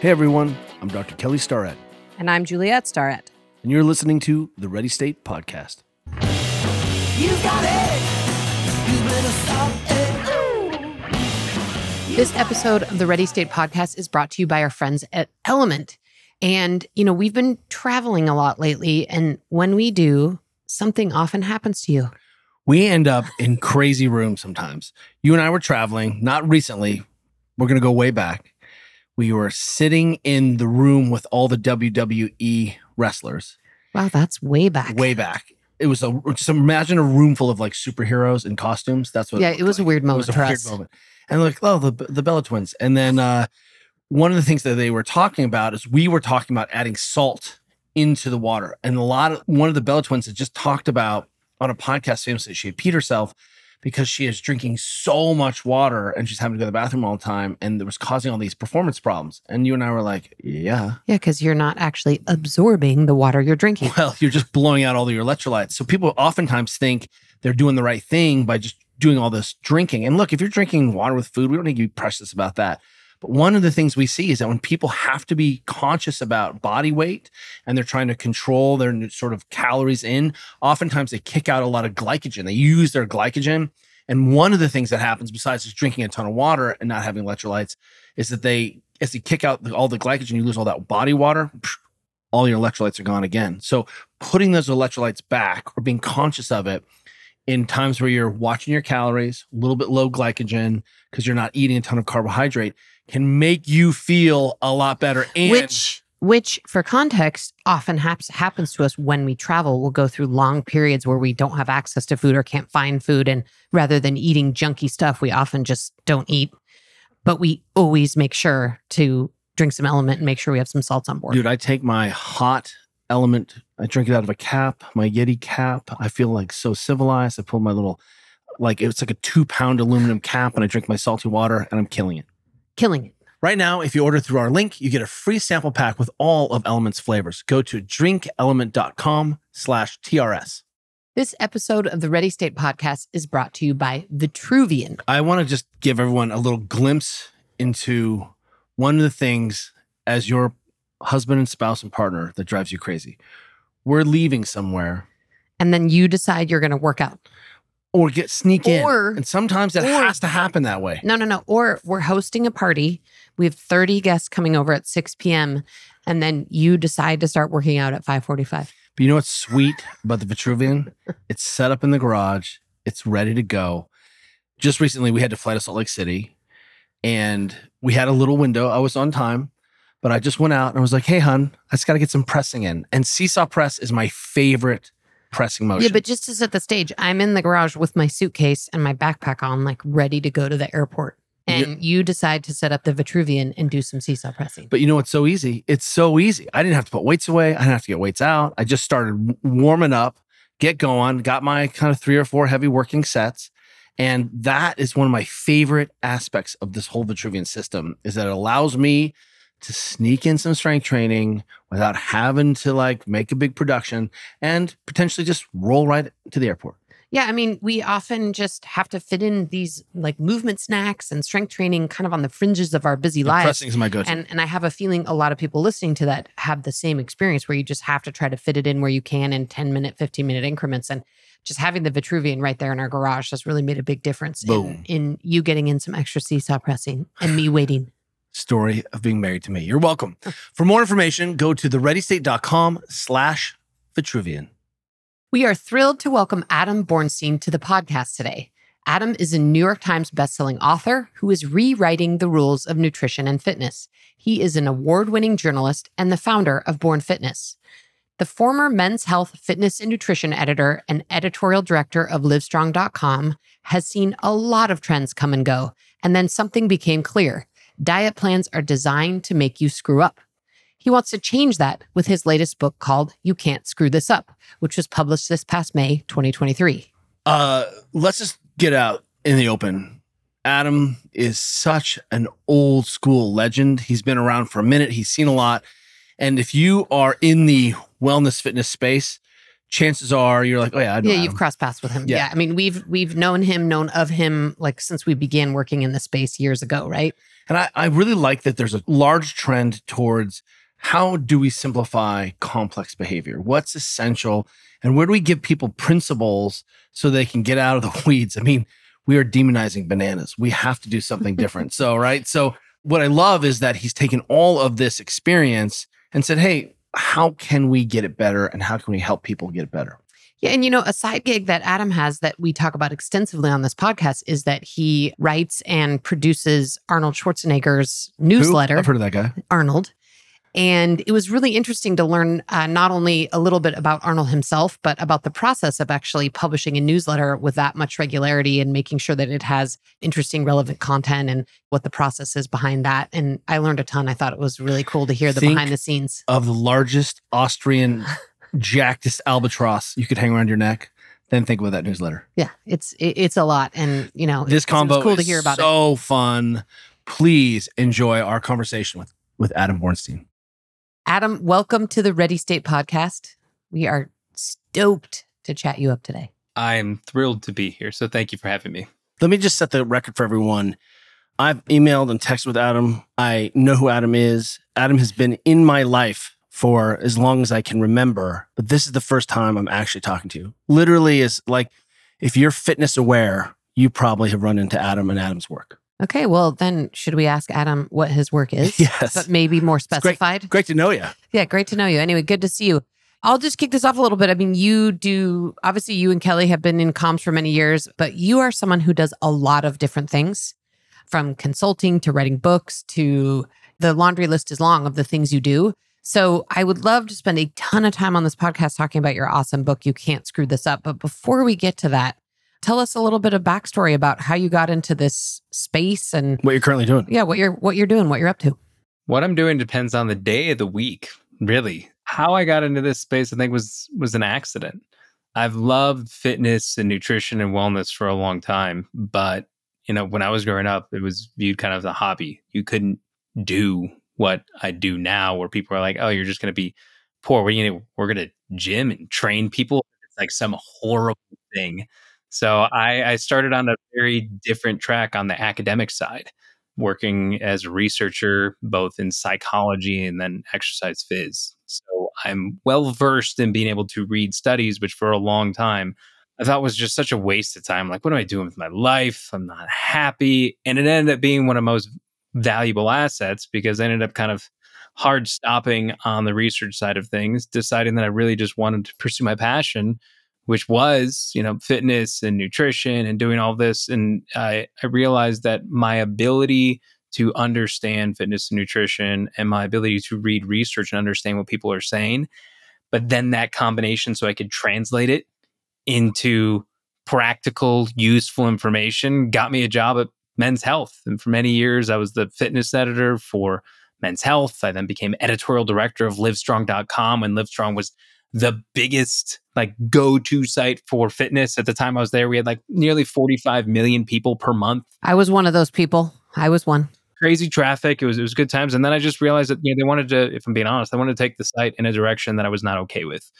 Hey everyone, I'm Dr. Kelly Starrett, And I'm Juliette Starrett. and you're listening to the Ready State Podcast. You got it. You better stop it. This episode of the Ready State podcast is brought to you by our friends at LMNT. And, you know, we've been traveling a lot lately. And when we do, something often happens to you. We end up in crazy rooms sometimes. You and I were traveling, not recently. We're going to go way back. We were sitting in the room with all the WWE wrestlers Wow, that's way back. way back. It was a just imagine a room full of like superheroes in costumes. That's what Yeah, looked it was a like. weird It moment was a weird us. moment. And like, oh, the the Bella twins. And then uh one of the things that they were talking about is we were talking about adding salt into the water. And a lot of one of the Bella twins had just talked about on a podcast famously she had peed herself because she is drinking so much water and she's having to go to the bathroom all the time and it was causing all these performance problems. And you and I were like, yeah. Yeah, because you're not actually absorbing the water you're drinking. Well, you're just blowing out all your electrolytes. So people oftentimes think they're doing the right thing by just doing all this drinking. And look, if you're drinking water with food, we don't need to be precious about that. But one of the things we see is that when people have to be conscious about body weight and they're trying to control their sort of calories in, oftentimes they kick out a lot of glycogen. They use their glycogen. And one of the things that happens, besides just drinking a ton of water and not having electrolytes, is that they, as they kick out all the glycogen, you lose all that body water, all your electrolytes are gone again. So putting those electrolytes back or being conscious of it in times where you're watching your calories, a little bit low glycogen because you're not eating a ton of carbohydrate can make you feel a lot better. And which which for context often haps, happens to us when we travel we'll go through long periods where we don't have access to food or can't find food and rather than eating junky stuff we often just don't eat but we always make sure to drink some LMNT and make sure we have some salts on board dude, I take my hot LMNT, I drink it out of a cap, my Yeti cap. I feel like so civilized. I pull my little, like it's like a two pound aluminum cap and I drink my salty water and I'm killing it. Killing it Right now, if you order through our link, you get a free sample pack with all of LMNT's flavors. Go to drinkLMNT.com slash TRS. this episode of the ready state podcast is brought to you by vitruvian I want to just give everyone a little glimpse into one of the things as your husband and spouse and partner that drives you crazy. We're leaving somewhere and then you decide you're going to work out or get sneak in. Or- and sometimes that or- has to happen that way. No, no, no. Or we're hosting a party. We have 30 guests coming over at 6 p.m. And then you decide to start working out at 545. But you know what's sweet about the Vitruvian? it's set up in the garage. It's ready to go. Just recently, we had to fly to Salt Lake City, and we had a little window. I was on time, but I just went out and I was like, "Hey, hun, I just got to get some pressing in." And seesaw press is my favorite pressing motion. Yeah, but just to set the stage, I'm in the garage with my suitcase and my backpack on, like ready to go to the airport. And you decide to set up the Vitruvian and do some seesaw pressing. But you know what's so easy? It's so easy. I didn't have to put weights away. I didn't have to get weights out. I just started warming up, get going, got my kind of three or four heavy working sets. And that is one of my favorite aspects of this whole Vitruvian system is that it allows me to sneak in some strength training without having to like make a big production and potentially just roll right to the airport. Yeah, I mean, we often just have to fit in these like movement snacks and strength training kind of on the fringes of our busy The lives. pressing is my go-to. And and I have a feeling a lot of people listening to that have the same experience where you just have to try to fit it in where you can in 10 minute, 15 minute increments. And just having the Vitruvian right there in our garage has really made a big difference in, in you getting in some extra seesaw pressing and me waiting. Story of being married to me. You're welcome. For more information, go to thereadystate.com slash Vitruvian. We are thrilled to welcome Adam Bornstein to the podcast today. Adam is a New York Times bestselling author who is rewriting the rules of nutrition and fitness. He is an award winning journalist and the founder of Born Fitness. The former men's health, fitness, and nutrition editor and editorial director of Livestrong.com has seen a lot of trends come and go. And then something became clear diet plans are designed to make you screw up. He wants to change that with his latest book called You Can't Screw This Up, which was published this past May 2023. Uh, let's just get out in the open. Adam is such an old school legend. He's been around for a minute. He's seen a lot. And if you are in the wellness fitness space, chances are you're like, oh yeah, I know Yeah, you've crossed paths with him. Yeah. Yeah. I mean, we've we've known him, known of him like since we began working in the space years ago, right? And I, I really like that there's a large trend towards how do we simplify complex behavior? What's essential? And where do we give people principles so they can get out of the weeds? I mean, we are demonizing bananas. We have to do something different. so, right. So, what I love is that he's taken all of this experience and said, hey, how can we get it better? And how can we help people get it better? Yeah, and you know, a side gig that Adam has that we talk about extensively on this podcast is that he writes and produces Arnold Schwarzenegger's Who? newsletter. I've heard of that guy. Arnold. And it was really interesting to learn uh, not only a little bit about Arnold himself, but about the process of actually publishing a newsletter with that much regularity and making sure that it has interesting, relevant content and what the process is behind that. And I learned a ton. I thought it was really cool to hear the Think- behind the scenes. Of the largest Austrian jackedest albatross you could hang around your neck, then think about that newsletter. Yeah, it's it's a lot, and you know, this it combo cool to is hear about it. so fun. Please enjoy our conversation with with Adam Bornstein. Adam, welcome to the Ready State podcast. We are stoked to chat you up today. I'm thrilled to be here. So thank you for having me. Let me just set the record for everyone. I've emailed and texted with Adam. I know who Adam is. Adam has been in my life for as long as I can remember, but this is the first time I'm actually talking to you. Literally, is like if you're fitness aware, you probably have run into Adam and Adam's work. Okay, well then, should we ask Adam what his work is? Yes. but maybe more great. specified. Great to know you. Yeah, great to know you. Anyway, good to see you. I'll just kick this off a little bit. I mean, you do obviously you and Kelly have been in comms for many years, but you are someone who does a lot of different things from consulting to writing books to the laundry list is long of the things you do. So I would love to spend a ton of time on this podcast talking about your awesome book, You Can't Screw This Up. But before we get to that, tell us a little bit of backstory about how you got into this space and What you're currently doing. yeah, what you're what you're doing, what you're up to. What I'm doing depends on the day of the week, really. How I got into this space, I think, was was an accident. I've loved fitness and nutrition and wellness for a long time, but you know, when I was growing up, it was viewed kind of as a hobby. You couldn't do what I do now, where people are like, "Oh, you're just going to be poor. What are going to? We're going to gym and train people." It's like some horrible thing. So I, I started on a very different track on the academic side working as a researcher both in psychology and then exercise phys. So I'm well versed in being able to read studies, which for a long time I thought was just such a waste of time. Like, what am I doing with my life? I'm not happy. And it ended up being one of most valuable assets because I ended up kind of hard stopping on the research side of things, deciding that I really just wanted to pursue my passion, which was, you know, fitness and nutrition and doing all this. And I, I realized that my ability to understand fitness and nutrition and my ability to read research and understand what people are saying, but then that combination so I could translate it into practical, useful information got me a job at Men's Health. And for many years, I was the fitness editor for Men's Health. I then became editorial director of Livestrong.com when Livestrong was the biggest like go-to site for fitness at the time I was there. We had like nearly 45 million people per month. I was one of those people. I was one. Crazy traffic. It was it was good times. And then I just realized that you know they wanted to, if I'm being honest, they wanted to take the site in a direction that I was not okay with,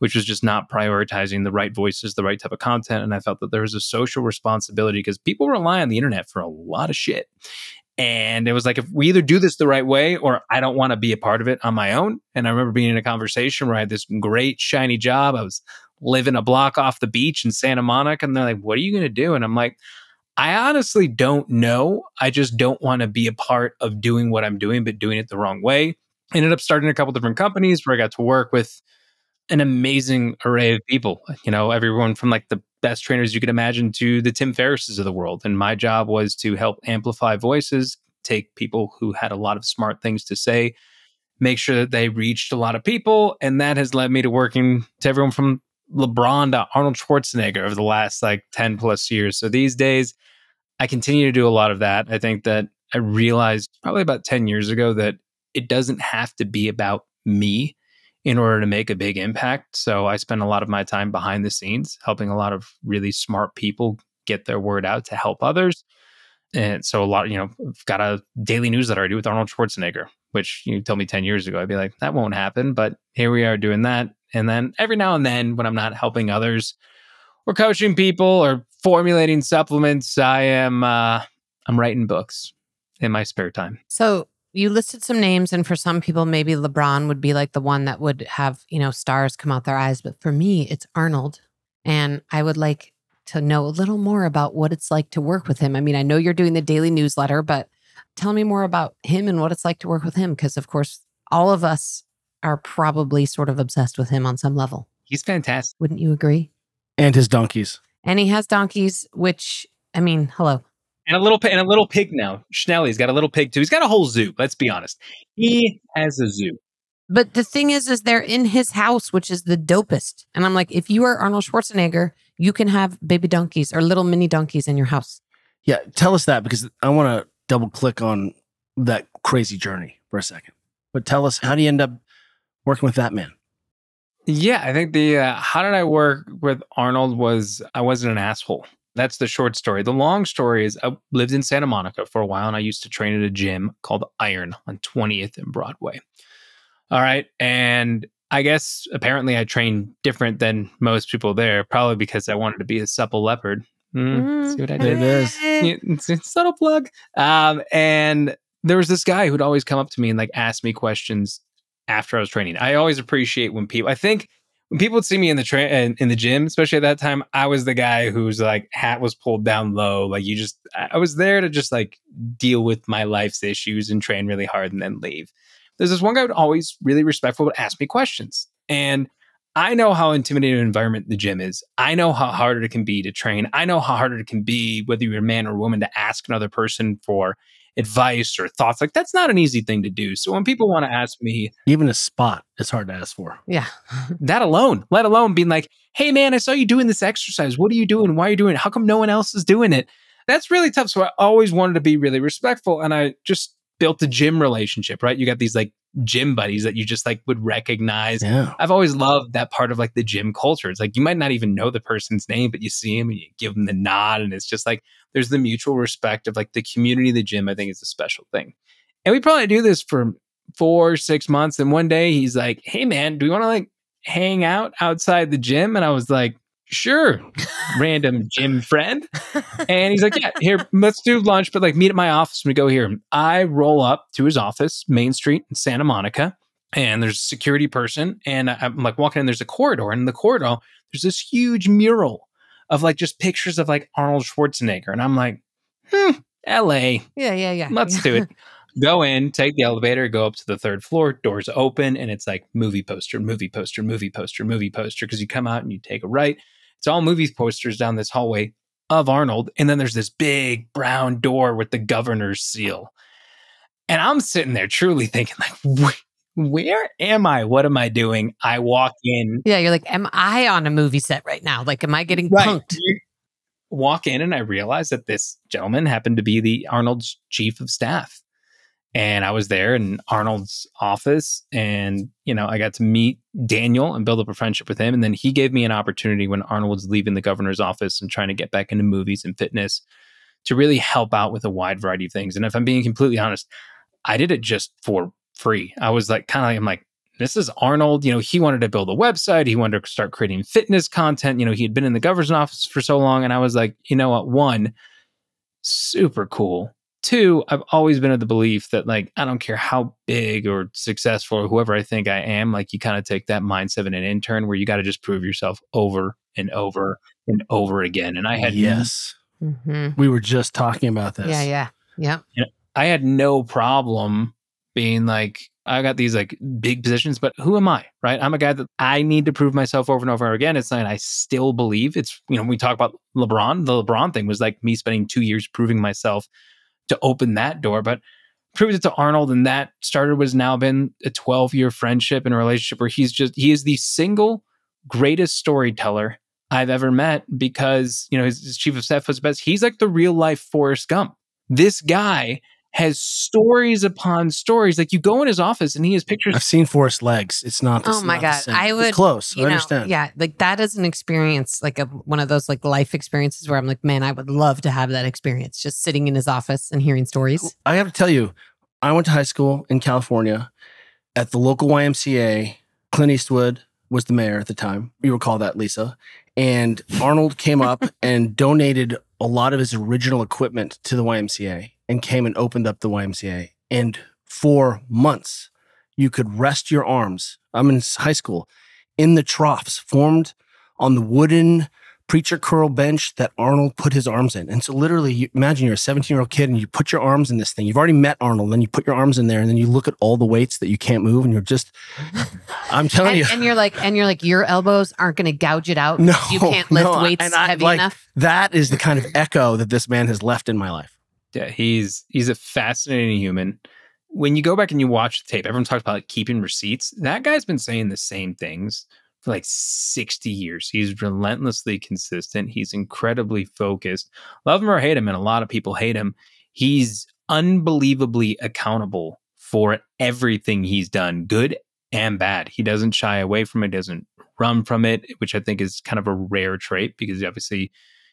which was just not prioritizing the right voices, the right type of content. And I felt that there was a social responsibility because people rely on the internet for a lot of shit. And it was like, if we either do this the right way or I don't want to be a part of it on my own. And I remember being in a conversation where I had this great, shiny job. I was living a block off the beach in Santa Monica. And they're like, what are you going to do? And I'm like, I honestly don't know. I just don't want to be a part of doing what I'm doing, but doing it the wrong way. Ended up starting a couple different companies where I got to work with an amazing array of people. You know, everyone from like the best trainers you could imagine to the Tim Ferrisses of the world. And my job was to help amplify voices, take people who had a lot of smart things to say, make sure that they reached a lot of people. And that has led me to working to everyone from LeBron to Arnold Schwarzenegger over the last like 10 plus years. So these days, I continue to do a lot of that. I think that I realized probably about 10 years ago that it doesn't have to be about me in order to make a big impact. So I spend a lot of my time behind the scenes, helping a lot of really smart people get their word out to help others. And so a lot, you know, I've got a daily newsletter I do with Arnold Schwarzenegger. which you told me 10 years ago, I'd be like, that won't happen. But here we are doing that. And then every now and then, when I'm not helping others or coaching people or formulating supplements, I am uh, I'm writing books in my spare time. So you listed some names, and for some people, maybe LeBron would be like the one that would have, you know, stars come out their eyes. But for me, it's Arnold. And I would like to know a little more about what it's like to work with him. I mean, I know you're doing the daily newsletter, but tell me more about him and what it's like to work with him. Because, of course, all of us are probably sort of obsessed with him on some level. He's fantastic. Wouldn't you agree? And his donkeys. And he has donkeys, which, I mean, hello. And a little pi- and a little pig now. Schnelly's got a little pig too. He's got a whole zoo. Let's be honest. He has a zoo. But the thing is, is they're in his house, which is the dopest. And I'm like, if you are Arnold Schwarzenegger, you can have baby donkeys or little mini donkeys in your house. Yeah, tell us that because I want to double click on that crazy journey for a second. But tell us, how do you end up working with that man? Yeah, I think the uh, how did I work with Arnold was I wasn't an asshole. That's the short story. The long story is I lived in Santa Monica for a while and I used to train at a gym called Iron on 20th and Broadway. All right. And I guess apparently I trained different than most people there, probably because I wanted to be a supple leopard. Mm, see what I did? It is. Yeah, it's subtle plug. Um, and there was this guy who'd always come up to me and like ask me questions after I was training. I always appreciate when people. I think when people would see me in the train in, in the gym, especially at that time, I was the guy whose like hat was pulled down low. Like you just, I was there to just like deal with my life's issues and train really hard and then leave. There's this one guy who'd always really respectful would ask me questions, and I know how intimidating an environment the gym is. I know how hard it can be to train. I know how hard it can be, whether you're a man or a woman, to ask another person for advice or thoughts. Like that's not an easy thing to do. So when people want to ask me Even a spot is hard to ask for. Yeah. that alone, let alone being like, hey man, I saw you doing this exercise. What are you doing? Why are you doing it? How come no one else is doing it? That's really tough. So I always wanted to be really respectful. And I just built a gym relationship, right? You got these like gym buddies that you just like would recognize. Yeah. I've always loved that part of like the gym culture. It's like you might not even know the person's name, but you see him and you give them the nod. And it's just like there's the mutual respect of like the community of the gym, I think is a special thing. And we probably do this for four, six months. And one day he's like, Hey man, do we want to like hang out outside the gym? And I was like, Sure, random gym friend. And he's like, Yeah, here, let's do lunch, but like meet at my office we go here. I roll up to his office, Main Street in Santa Monica, and there's a security person. And I'm like walking in, there's a corridor, and in the corridor, there's this huge mural of like just pictures of like Arnold Schwarzenegger. And I'm like, hmm, LA, Yeah. Yeah. Yeah. let's do it. Go in, take the elevator, go up to the third floor, doors open, and it's like movie poster, movie poster, movie poster, movie poster. Because you come out and you take a right. It's all movie posters down this hallway of Arnold. And then there's this big brown door with the governor's seal. And I'm sitting there truly thinking, like, where am I? What am I doing? I walk in, Yeah. You're like, am I on a movie set right now? Like, am I getting punked? you walk in and I realize that this gentleman happened to be the Arnold's chief of staff. And I was there in Arnold's office and, you know, I got to meet Daniel and build up a friendship with him. And then he gave me an opportunity when Arnold was leaving the governor's office and trying to get back into movies and fitness to really help out with a wide variety of things. And if I'm being completely honest, I did it just for free. I was like, kind of like, I'm like, this is Arnold. You know, he wanted to build a website. He wanted to start creating fitness content. You know, he had been in the governor's office for so long. And I was like, you know what? One, super cool. Two, I've always been of the belief that, like, I don't care how big or successful or whoever I think I am, like, you kind of take that mindset in an intern where you got to just prove yourself over and over and over again. And I had yes. hmm We were just talking about this. Yeah. Yeah. Yeah. I had no problem being like, I got these like big positions, but who am I? Right. I'm a guy that I need to prove myself over and over again. It's like I still believe it's, you know, we talk about LeBron. The LeBron thing was like me spending two years proving myself to open that door, but proved it to Arnold. And that started was now been a 12 year friendship and a relationship where he's just, he is the single greatest storyteller I've ever met because, you know, his, his chief of staff was best. He's like the real life Forrest Gump. This guy has stories upon stories. Like you go in his office and he has pictures. I've seen Forrest legs. It's not. Oh my not the God. same. I It's would- close. I You know, understand. yeah, like that is an experience, like a one of those like life experiences where I'm like, man, I would love to have that experience, just sitting in his office and hearing stories. I have to tell you, I went to high school in California at the local YMCA. Clint Eastwood was the mayor at the time. You recall that, Lisa. And Arnold came up and donated a lot of his original equipment to the YMCA and came and opened up the YMCA. And for months, you could rest your arms. I'm in high school in the troughs formed on the wooden preacher curl bench that Arnold put his arms in. And so literally you imagine you're a 17 year old kid and you put your arms in this thing. You've already met Arnold, then you put your arms in there and then you look at all the weights that you can't move and you're just I'm telling And, you and you're like, and you're like, your elbows aren't going to gouge it out. No, you can't lift no, weights I- heavy like, enough. that is the kind of echo that this man has left in my life. Yeah, he's he's a fascinating human. When you go back and you watch the tape, everyone talks about like keeping receipts. That guy's been saying the same things for like 60 years. He's relentlessly consistent. He's incredibly focused. Love him or hate him, and a lot of people hate him. He's unbelievably accountable for everything he's done, good and bad. He doesn't shy away from it, doesn't run from it, which I think is kind of a rare trait because obviously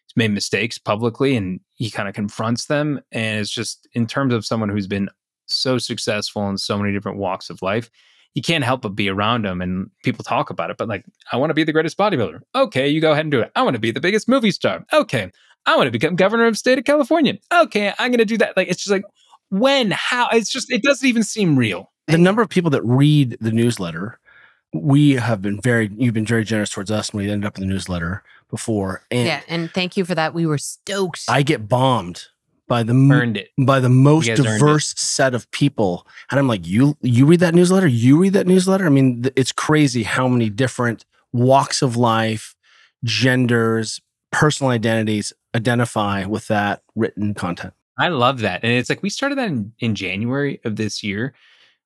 he's made mistakes publicly and he kind of confronts them. And it's just in terms of someone who's been so successful in so many different walks of life, you can't help but be around him and people talk about it. But like, I want to be the greatest bodybuilder. Okay, you go ahead and do it. I want to be the biggest movie star. Okay. I want to become governor of state of California. Okay, I'm gonna do that. Like it's just like when, how it's just it doesn't even seem real. The number of people that read the newsletter, we have been very you've been very generous towards us when we ended up in the newsletter before. And yeah. And thank you for that. We were stoked. I get bombed by the Earned it. by the most guys earned it. diverse set of people and i'm like you you read that newsletter you read that newsletter i mean th- it's crazy how many different walks of life genders personal identities identify with that written content I love that. And it's like we started that in, in January of this year.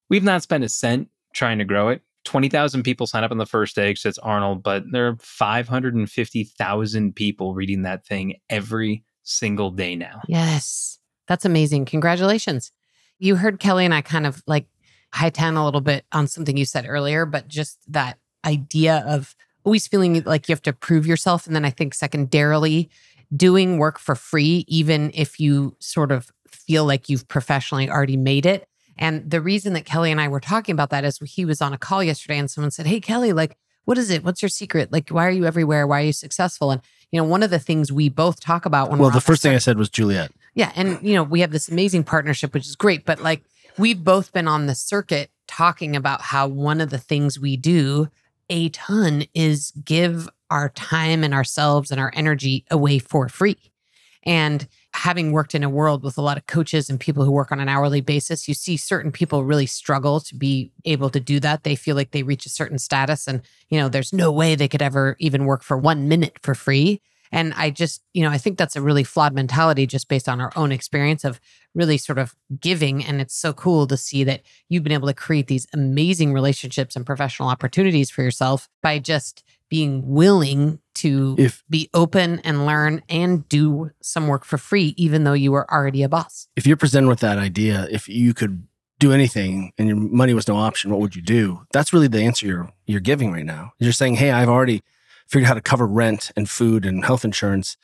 We've not spent a cent trying to grow it. 20,000 people sign up on the first day because it's Arnold, but there are 550,000 people reading that thing every single day now. Yes. That's amazing. Congratulations. You heard Kelly and I kind of like high ten a little bit on something you said earlier, but just that idea of always feeling like you have to prove yourself. And then I think secondarily, doing work for free, even if you sort of feel like you've professionally already made it. And the reason that Kelly and I were talking about that is he was on a call yesterday and someone said, Hey, Kelly, like, what is it? What's your secret? Like, why are you everywhere? Why are you successful? And, you know, one of the things we both talk about when well the first thing i said was juliet yeah. And, you know, we have this amazing partnership, which is great. But like, we've both been on the circuit talking about how one of the things we do a ton is give our time and ourselves and our energy away for free. And having worked in a world with a lot of coaches and people who work on an hourly basis, you see certain people really struggle to be able to do that. They feel like they reach a certain status and, you know, there's no way they could ever even work for one minute for free. And I just, you know, I think that's a really flawed mentality just based on our own experience of really sort of giving. And it's so cool to see that you've been able to create these amazing relationships and professional opportunities for yourself by just being willing to if be open and learn and do some work for free, even though you were already a boss. if you're presented with that idea if you could do anything and your money was no option what would you do? That's really the answer you're you're giving right now. You're saying hey i've already figured out how to cover rent and food and health insurance.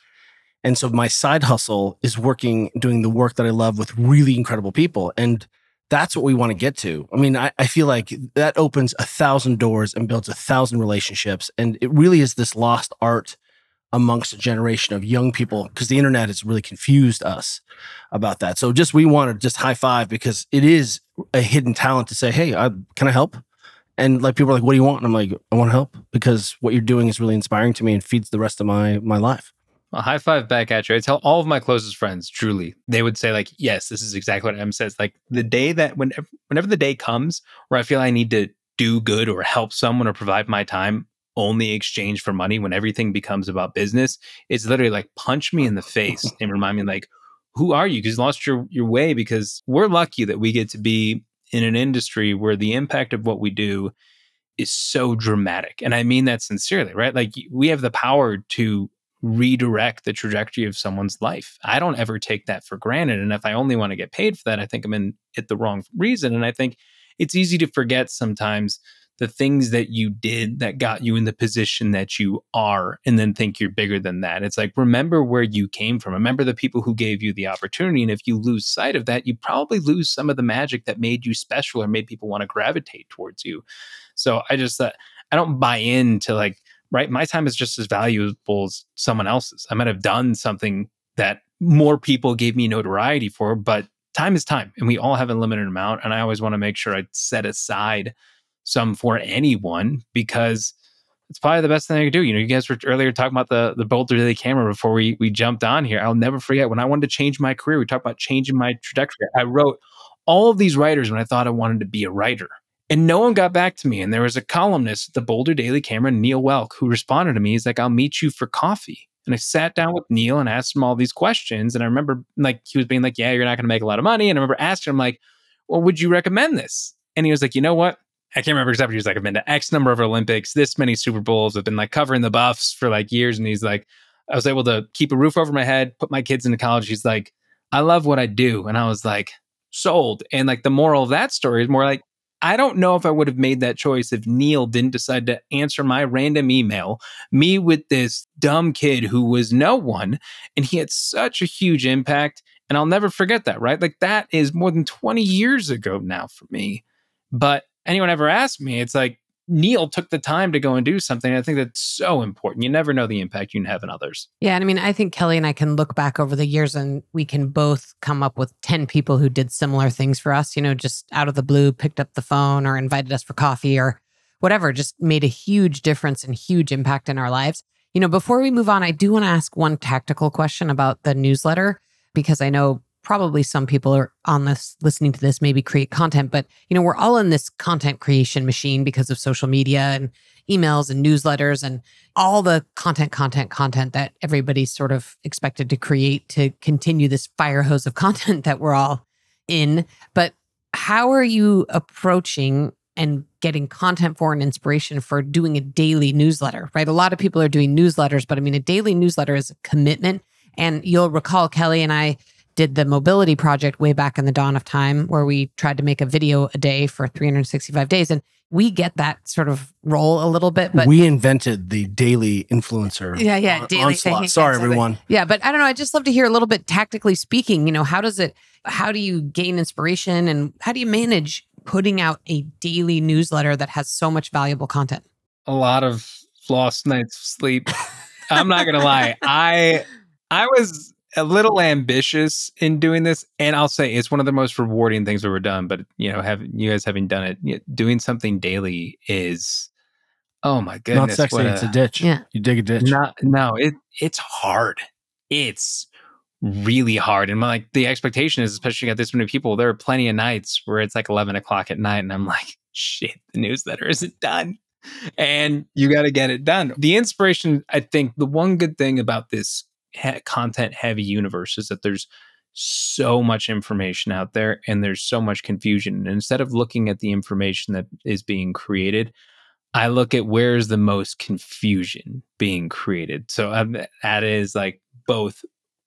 And so my side hustle is working doing the work that i love with really incredible people. And that's what we want to get to i mean i, I feel like that opens a thousand doors and builds a thousand relationships and it really is this lost art amongst a generation of young people because the internet has really confused us about that. So just we want to just high five because it is a hidden talent to say, "Hey, I, can I help?" And like people are like, "What do you want?" And I'm like, "I want to help because what you're doing is really inspiring to me and feeds the rest of my my life." A high five back at you. I tell all of my closest friends, truly, they would say, like, yes, this is exactly what Em says. Like the day that whenever whenever the day comes where I feel I need to do good or help someone or provide my time only exchange for money when everything becomes about business, it's literally like punch me in the face and remind me like, who are you? Because you lost your your way because we're lucky that we get to be in an industry where the impact of what we do is so dramatic. And I mean that sincerely, right? Like we have the power to redirect the trajectory of someone's life. I don't ever take that for granted. And if I only want to get paid for that, I think I'm in it the wrong reason. And I think it's easy to forget sometimes the things that you did that got you in the position that you are and then think you're bigger than that. It's like remember where you came from. Remember the people who gave you the opportunity and if you lose sight of that, you probably lose some of the magic that made you special or made people want to gravitate towards you. So I just uh, I don't buy into like right my time is just as valuable as someone else's. I might have done something that more people gave me notoriety for, but time is time and we all have a limited amount. And I always want to make sure I set aside some for anyone because it's probably the best thing I could do. You know, you guys were earlier talking about the the Boulder Daily camera before we we jumped on here. I'll never forget when I wanted to change my career. We talked about changing my trajectory. I wrote all of these writers when I thought I wanted to be a writer. And no one got back to me. And there was a columnist at the Boulder Daily Camera, Neil Woelk, who responded to me. He's like, I'll meet you for coffee. And I sat down with Neil and asked him all these questions. And I remember like he was being like, Yeah, you're not going to make a lot of money. And I remember asking him, like, Well, would you recommend this? And he was like, You know what? I can't remember exactly. He was like, I've been to X number of Olympics, this many Super Bowls. I've been like covering the buffs for like years. And he's like, I was able to keep a roof over my head, put my kids into college. He's like, I love what I do. And I was like, sold. And like the moral of that story is more like, I don't know if I would have made that choice if Neil didn't decide to answer my random email, me with this dumb kid who was no one. And he had such a huge impact. And I'll never forget that, right? Like that is more than 20 years ago now for me. But anyone ever asked me, it's like, Neil took the time to go and do something. I think that's so important. You never know the impact you can have in others. Yeah. And I mean, I think Kelly and I can look back over the years and we can both come up with 10 people who did similar things for us, you know, just out of the blue, picked up the phone or invited us for coffee or whatever, just made a huge difference and huge impact in our lives. You know, before we move on, I do want to ask one tactical question about the newsletter because I know probably some people are on this listening to this maybe create content but you know we're all in this content creation machine because of social media and emails and newsletters and all the content content content that everybody's sort of expected to create to continue this fire hose of content that we're all in. But how are you approaching and getting content for and inspiration for doing a daily newsletter right? A lot of people are doing newsletters but i mean a daily newsletter is a commitment. And you'll recall kelly and i did the mobility project way back in the dawn of time where we tried to make a video a day for 365 days and we get that sort of role a little bit but we invented the daily influencer Yeah, yeah, on- daily onslaught. thing. Sorry, Exactly. everyone. yeah but i don't know i just love to hear a little bit tactically speaking you know how does it how do you gain inspiration and how do you manage putting out a daily newsletter that has so much valuable content A lot of lost nights of sleep. I'm not gonna lie. I I was a little ambitious in doing this, and I'll say it's one of the most rewarding things we've ever done. But you know, have you guys having done it, doing something daily is, oh my goodness, Not sexy. what it's a ditch. Yeah. You dig a ditch. Not, no, it it's hard. It's really hard. And like the expectation is, especially you got this many people, there are plenty of nights where it's like 11 o'clock at night and I'm like, shit, the newsletter isn't done. And you got to get it done. The inspiration, I think the one good thing about this he- content heavy universe is that there's so much information out there and there's so much confusion. And instead of looking at the information that is being created, I look at where's the most confusion being created. So um, that is like both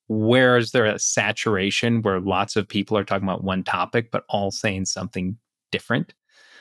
where is there a saturation where lots of people are talking about one topic, but all saying something different?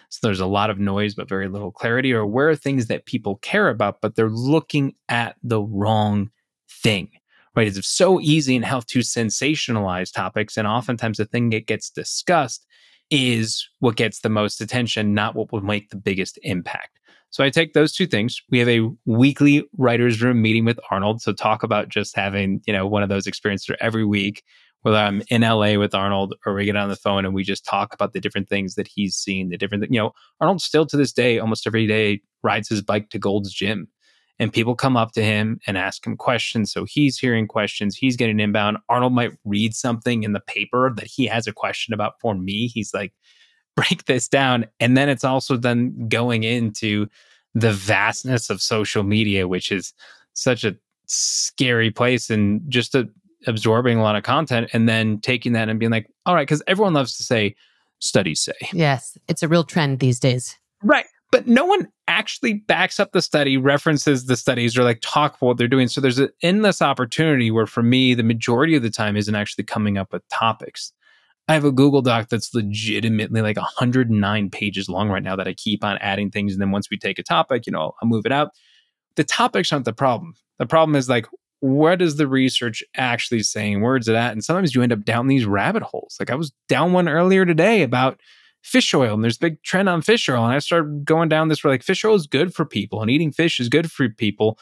So there's a lot of noise, but very little clarity, or where are things that people care about, but they're looking at the wrong thing, right? It's so easy in health to sensationalize topics. And oftentimes the thing that gets discussed is what gets the most attention, not what will make the biggest impact. So I take those two things. We have a weekly writers room meeting with Arnold. So talk about just having, you know, one of those experiences every week, whether I'm in LA with Arnold or we get on the phone and we just talk about the different things that he's seen, the different, you know, Arnold still to this day, almost every day rides his bike to Gold's Gym and people come up to him and ask him questions. So he's hearing questions, he's getting inbound. Arnold might read something in the paper that he has a question about for me. He's like, break this down. And then it's also then going into the vastness of social media, which is such a scary place and just a, absorbing a lot of content and then taking that and being like, all right, because everyone loves to say, studies say. yes it's a real trend these days Right. But no one actually backs up the study, references the studies, or like talk about what they're doing. So there's an endless opportunity where, for me, the majority of the time isn't actually coming up with topics. I have a Google Doc that's legitimately like 109 pages long right now that I keep on adding things. And then once we take a topic, you know, I'll move it out. The topics aren't the problem. The problem is like, what is the research actually saying? Where's it at? And sometimes you end up down these rabbit holes. Like I was down one earlier today about fish oil, and there's a big trend on fish oil. And I started going down this where like fish oil is good for people and eating fish is good for people.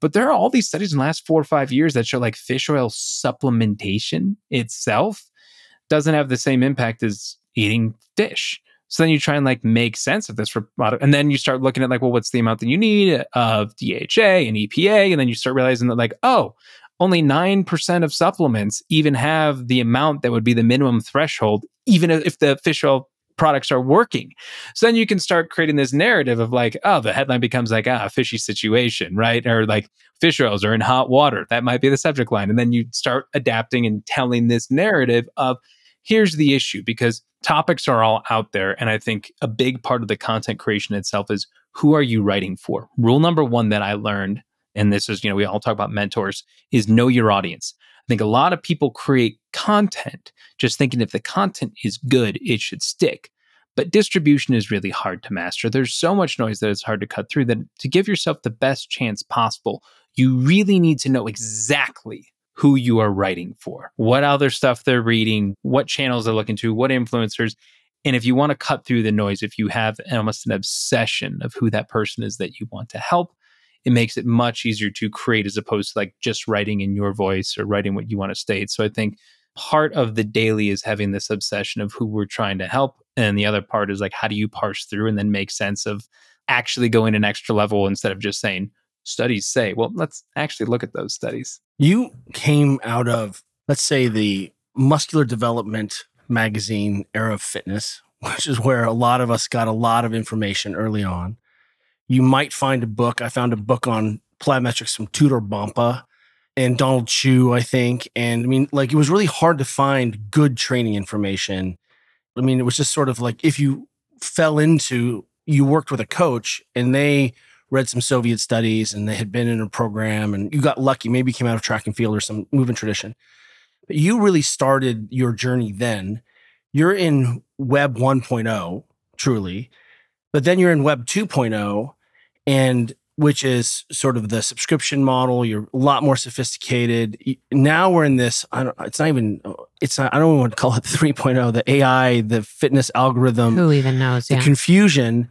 But there are all these studies in the last four or five years that show like fish oil supplementation itself doesn't have the same impact as eating fish. So then you try and like make sense of this for and then you start looking at like, well, what's the amount that you need of DHA and EPA? And then you start realizing that like, oh, only 9% of supplements even have the amount that would be the minimum threshold, even if the fish oil products are working. So then you can start creating this narrative of like, oh, the headline becomes like, ah, fishy situation, right? Or like fish oils are in hot water. That might be the subject line. And then you start adapting and telling this narrative of here's the issue because topics are all out there. And I think a big part of the content creation itself is who are you writing for? Rule number one that I learned, and this is, you know, we all talk about mentors, is know your audience. I think a lot of people create content just thinking if the content is good, it should stick. But distribution is really hard to master. There's so much noise that it's hard to cut through that to give yourself the best chance possible, you really need to know exactly who you are writing for, what other stuff they're reading, what channels they're looking to, what influencers. And if you want to cut through the noise, if you have almost an obsession of who that person is that you want to help, it makes it much easier to create as opposed to like just writing in your voice or writing what you want to state. So I think part of the daily is having this obsession of who we're trying to help. And the other part is like, how do you parse through and then make sense of actually going an extra level instead of just saying, studies say, well, let's actually look at those studies. You came out of, let's say, the muscular development magazine era of fitness, which is where a lot of us got a lot of information early on. You might find a book. I found a book on plyometrics from Tudor Bompa and Donald Chu, I think. And I mean, like, it was really hard to find good training information. I mean, it was just sort of like if you fell into, you worked with a coach and they read some Soviet studies and they had been in a program and you got lucky, maybe came out of track and field or some movement tradition. But you really started your journey then. You're in Web 1.0, truly, but then you're in Web 2.0, and which is sort of the subscription model. You're a lot more sophisticated. Now we're in this. I don't. It's not even. It's not. I don't even want to call it 3.0. The AI, the fitness algorithm. Who even knows? The Yeah. confusion.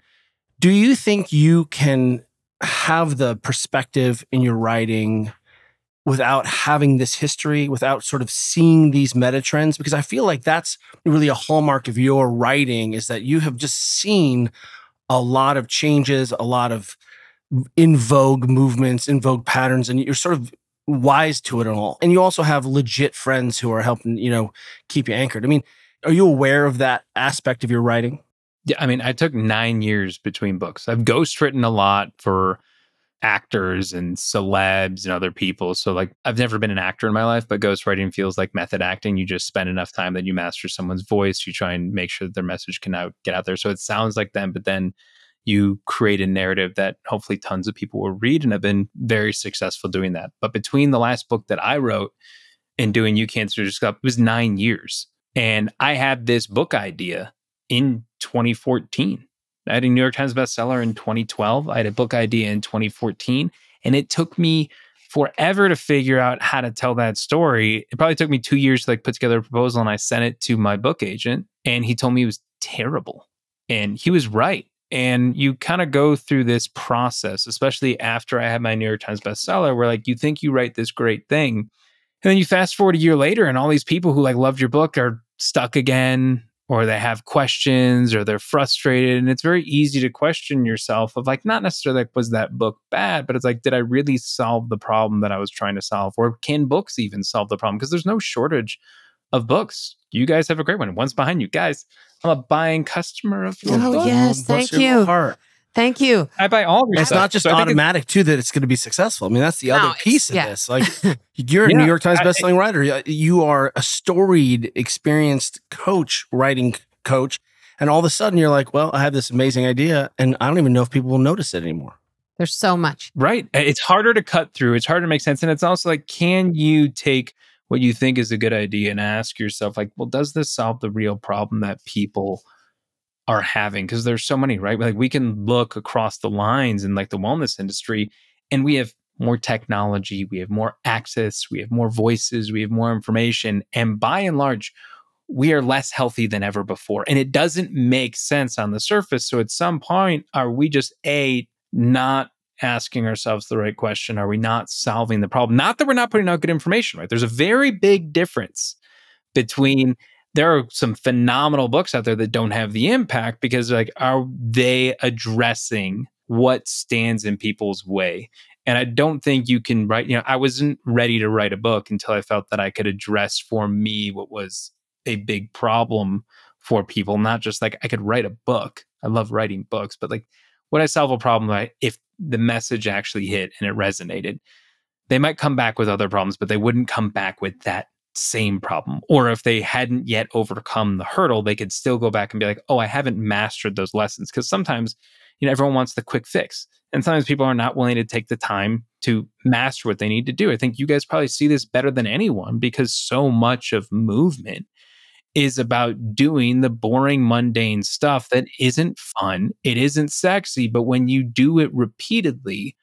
Do you think you can have the perspective in your writing without having this history, without sort of seeing these meta trends? Because I feel like that's really a hallmark of your writing is that you have just seen a lot of changes, a lot of in vogue movements, in vogue patterns, and you're sort of wise to it all. And you also have legit friends who are helping, you know, keep you anchored. I mean, are you aware of that aspect of your writing? Yeah, I mean, I took nine years between books. I've ghostwritten a lot for actors and celebs and other people. So, like, I've never been an actor in my life, but ghostwriting feels like method acting. You just spend enough time that you master someone's voice. You try and make sure that their message can out, get out there. So it sounds like them, but then you create a narrative that hopefully tons of people will read. And I've been very successful doing that. But between the last book that I wrote and doing You Can't Screw This Up, it was nine years. And I had this book idea in 2014. I had a New York Times bestseller in 2012. I had a book idea in 2014. And it took me forever to figure out how to tell that story. It probably took me two years to like put together a proposal and I sent it to my book agent and he told me it was terrible. And he was right. And you kind of go through this process, especially after I had my New York Times bestseller, where like you think you write this great thing. And then you fast forward a year later and all these people who like loved your book are stuck again or they have questions or they're frustrated and it's very easy to question yourself of like not necessarily like was that book bad but it's like did i really solve the problem that i was trying to solve or can books even solve the problem because there's no shortage of books you guys have a great one one's behind you guys i'm a buying customer of your Oh, book. yes, Bless thank your you. Heart. Thank you. i buy all of your It's stuff. not just So I think it's- automatic too that it's going to be successful. I mean, that's the No, other piece of yeah. this. Like, you're a Yeah, New York Times I- bestselling writer. You are a storied, experienced coach, writing coach, and all of a sudden you're like, "Well, I have this amazing idea, and I don't even know if people will notice it anymore." There's so much. Right. It's harder to cut through. It's harder to make sense. And it's also like, can you take what you think is a good idea and ask yourself, like, well, does this solve the real problem that people are having? Because there's so many, right? Like, we can look across the lines in like the wellness industry and we have more technology, we have more access, we have more voices, we have more information. And by and large, we are less healthy than ever before. And it doesn't make sense on the surface. So at some point, are we just A, not asking ourselves the right question? Are we not solving the problem? Not that we're not putting out good information, right? There's a very big difference between there are some phenomenal books out there that don't have the impact because like are they addressing what stands in people's way? And i don't think you can write you know i wasn't ready to write a book until i felt that i could address for me what was a big problem for people not just like i could write a book. I love writing books but like would i solve a problem right if the message actually hit and it resonated they might come back with other problems but they wouldn't come back with that same problem or if they hadn't yet overcome the hurdle they could still go back and be like oh i haven't mastered those lessons because sometimes you know everyone wants the quick fix and sometimes people are not willing to take the time to master what they need to do. I think you guys probably see this better than anyone because so much of movement is about doing the boring mundane stuff that isn't fun it isn't sexy but when you do it repeatedly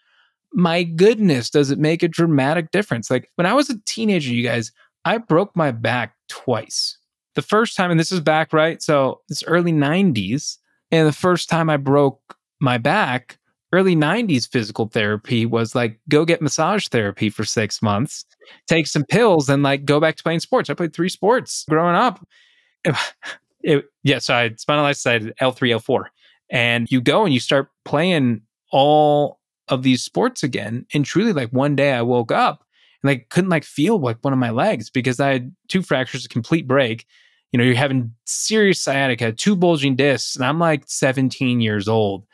my goodness does it make a dramatic difference? Like when i was a teenager you guys i broke my back twice the first time and this is back right so it's early 90s and the first time i broke my back, early 90s physical therapy was like go get massage therapy for six months, take some pills, and like go back to playing sports. I played three sports growing up. It, yeah, so I spondylolysis L3, L4. And you go and you start playing all of these sports again. And truly, like one day I woke up and like couldn't like feel like one of my legs because I had two fractures, a complete break you know, you're having serious sciatica, two bulging discs, and I'm like 17 years old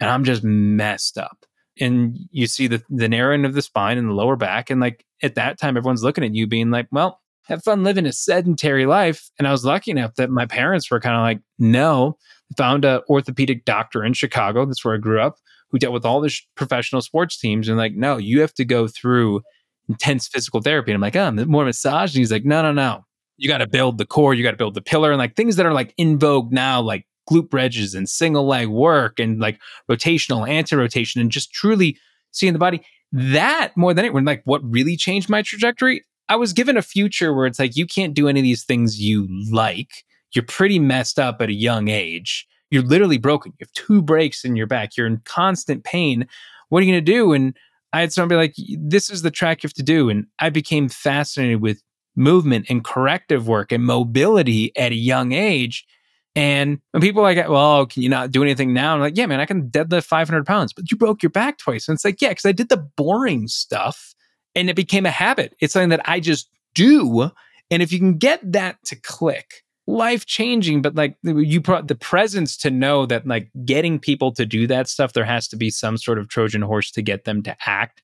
and I'm just messed up. And you see the the narrowing of the spine and the lower back, and like at that time, everyone's looking at you, being like, "Well, have fun living a sedentary life." And I was lucky enough that my parents were kind of like, "No." Found a orthopedic doctor in Chicago. That's where I grew up, who dealt with all the sh- professional sports teams, and like, no, you have to go through intense physical therapy. And I'm like, oh, more massage. And he's like, no, no, no. You got to build the core. You got to build the pillar, and like things that are like in vogue now, like glute bridges and single leg work and like rotational, anti rotation, and just truly seeing the body. That more than anything, like what really changed my trajectory, I was given a future where it's like you can't do any of these things you like. You're pretty messed up at a young age. You're literally broken. You have two breaks in your back. You're in constant pain. What are you going to do? And I had be like, this is the track you have to do. And I became fascinated with movement and corrective work and mobility at a young age. And when people are like, well, can you not do anything now? I'm like, yeah, man, I can deadlift 500 pounds, but you broke your back twice. And it's like, yeah, because I did the boring stuff and it became a habit. It's something that I just do. And if you can get that to click, life changing, but like you brought the presence to know that like getting people to do that stuff, there has to be some sort of Trojan horse to get them to act.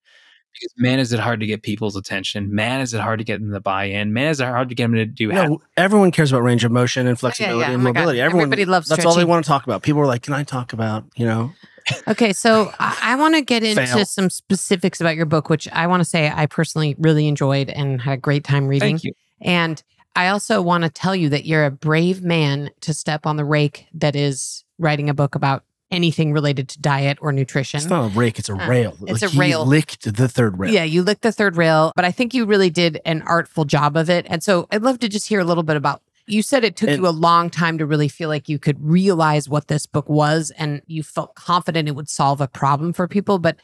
Because man, is it hard to get people's attention. Man, is it hard to get them to buy in. Man, is it hard to get them to do. No, everyone cares about range of motion and flexibility yeah. and Oh my God. mobility. Everyone Everybody loves That's all they want to talk about. People are like, "Can I talk about you know?" Okay, so I, I want to get into Fail. some specifics about your book, which I want to say I personally really enjoyed and had a great time reading. Thank you. And I also want to tell you that you're a brave man to step on the rake that is writing a book about anything related to diet or nutrition. It's not a rake; it's a Uh, rail. it's Like, a rail. Licked the third rail. Yeah, you licked the third rail, but I think you really did an artful job of it. And so I'd love to just hear a little bit about. You said it took And- you a long time to really feel like you could realize what this book was and you felt confident it would solve a problem for people. But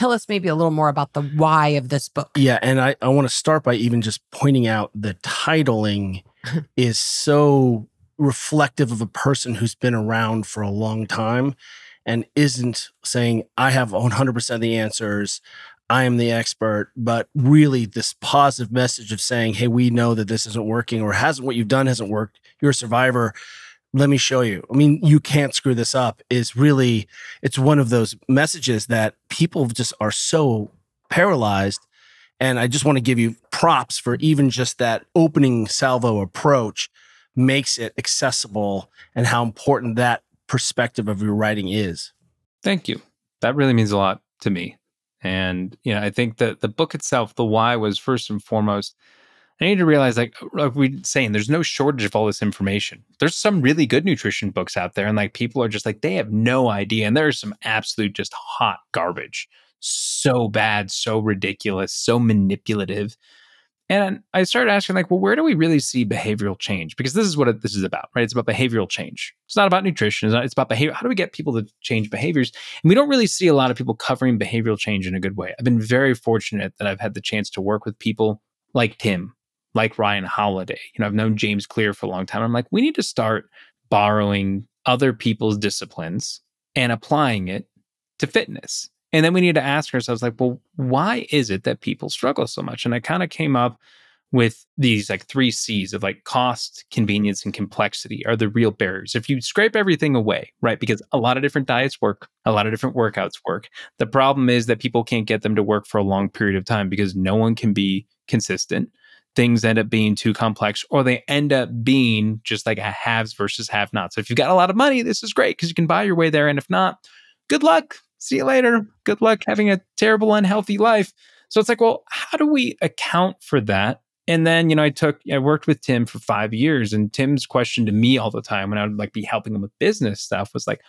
tell us maybe a little more about the why of this book. Yeah, and I, I want to start by even just pointing out the titling is so reflective of a person who's been around for a long time and isn't saying, I have 100% of the answers. I am the expert, but really this positive message of saying, hey, we know that this isn't working or hasn't what you've done hasn't worked. You're a survivor. Let me show you. I mean, you can't screw this up is really, it's one of those messages that people just are so paralyzed. And I just want to give you props for even just that opening salvo approach makes it accessible and how important that perspective of your writing is. Thank you. That really means a lot to me. And, you know, I think that the book itself, The Why, was first and foremost I need to realize, like, like we saying, there's no shortage of all this information. There's some really good nutrition books out there, and like people are just like they have no idea, and there's some absolute just hot garbage, so bad, so ridiculous, so manipulative. And I started asking, like, well, where do we really see behavioral change? Because this is what it, this is about, right? It's about behavioral change. It's not about nutrition. It's, not, it's about behavior. How do we get people to change behaviors? And we don't really see a lot of people covering behavioral change in a good way. I've been very fortunate that I've had the chance to work with people like Tim, like Ryan Holiday. You know, I've known James Clear for a long time. I'm like, we need to start borrowing other people's disciplines and applying it to fitness. And then we need to ask ourselves, like, well, why is it that people struggle so much? And I kind of came up with these like three C's of like cost, convenience, and complexity are the real barriers. If you scrape everything away, right? Because a lot of different diets work, a lot of different workouts work. The problem is that people can't get them to work for a long period of time because no one can be consistent. Things end up being too complex, or they end up being just like a haves versus have nots. So if you've got a lot of money, this is great because you can buy your way there. And if not, good luck. See you later. Good luck having a terrible, unhealthy life. So it's like, well, how do we account for that? And then, you know, I took, I worked with Tim for five years, and Tim's question to me all the time when I would like be helping him with business stuff was like,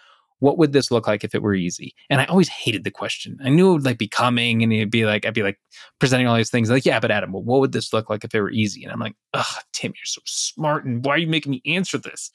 what would this look like if it were easy? And I always hated the question. I knew it would like be coming and it'd be like, I'd be like presenting all these things like, yeah, but Adam, what would this look like if it were easy? And I'm like, ugh, Tim, you're so smart. And why are you making me answer this?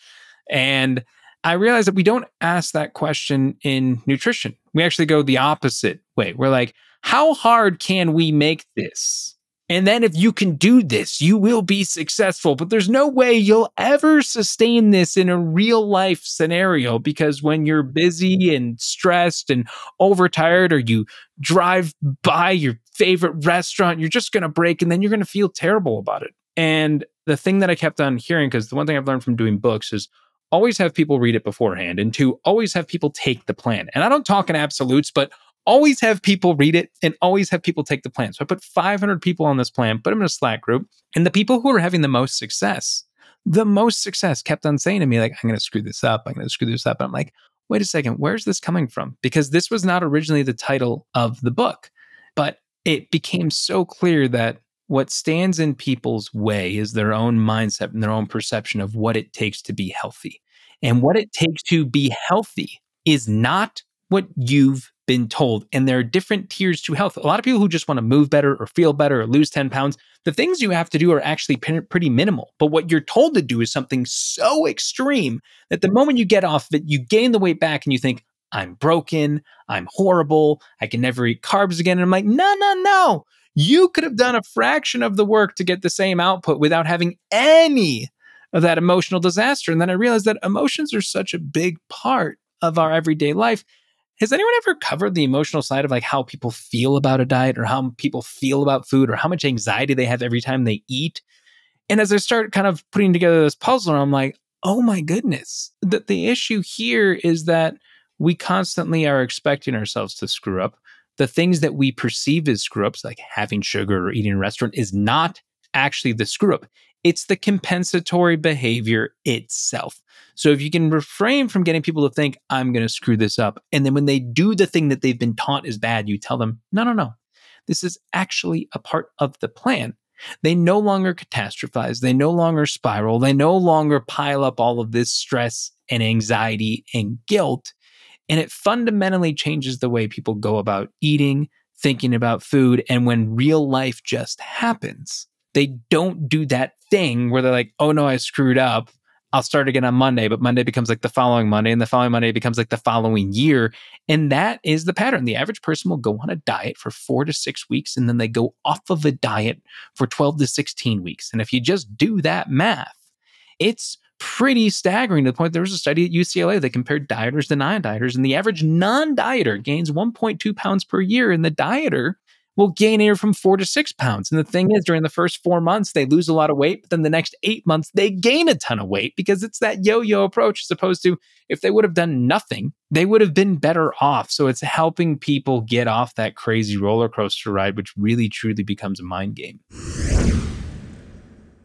And I realized that we don't ask that question in nutrition. We actually go the opposite way. We're like, how hard can we make this? And then if you can do this, you will be successful. But there's no way you'll ever sustain this in a real life scenario because when you're busy and stressed and overtired, or you drive by your favorite restaurant, you're just going to break and then you're going to feel terrible about it. And the thing that I kept on hearing, because the one thing I've learned from doing books is always have people read it beforehand. And two, always have people take the plan. And I don't talk in absolutes, but always have people read it and always have people take the plan. So I put 500 people on this plan, put them in a Slack group, and the people who are having the most success, the most success kept on saying to me, like, I'm going to screw this up. I'm going to screw this up. And I'm like, wait a second, where's this coming from? Because this was not originally the title of the book, but it became so clear that what stands in people's way is their own mindset and their own perception of what it takes to be healthy. And what it takes to be healthy is not what you've been told. And there are different tiers to health. A lot of people who just want to move better or feel better or lose 10 pounds, the things you have to do are actually pretty minimal. But what you're told to do is something so extreme that the moment you get off of it, you gain the weight back and you think, I'm broken, I'm horrible, I can never eat carbs again. And I'm like, no, no, no. You could have done a fraction of the work to get the same output without having any of that emotional disaster. And then I realized that emotions are such a big part of our everyday life has anyone ever covered the emotional side of like how people feel about a diet or how people feel about food or how much anxiety they have every time they eat? And as I start kind of putting together this puzzle, I'm like, oh my goodness. That the issue here is that we constantly are expecting ourselves to screw up. The things that we perceive as screw ups, like having sugar or eating in a restaurant, is not actually the screw up. It's the compensatory behavior itself. So if you can refrain from getting people to think, I'm going to screw this up, and then when they do the thing that they've been taught is bad, you tell them, no, no, no. This is actually a part of the plan. They no longer catastrophize. They no longer spiral. They no longer pile up all of this stress and anxiety and guilt. And it fundamentally changes the way people go about eating, thinking about food. And when real life just happens, they don't do that thing where they're like, oh no, I screwed up. I'll start again on Monday, but Monday becomes like the following Monday, and the following Monday becomes like the following year. And that is the pattern. The average person will go on a diet for four to six weeks, and then they go off of a diet for 12 to 16 weeks. And if you just do that math, it's pretty staggering to the point there was a study at UCLA that compared dieters to non dieters, and the average non dieter gains 1.2 pounds per year, and the dieter will gain anywhere from four to six pounds. And the thing is, during the first four months, they lose a lot of weight, but then the next eight months, they gain a ton of weight because it's that yo yo approach, as opposed to if they would have done nothing, they would have been better off. So it's helping people get off that crazy roller coaster ride, which really truly becomes a mind game.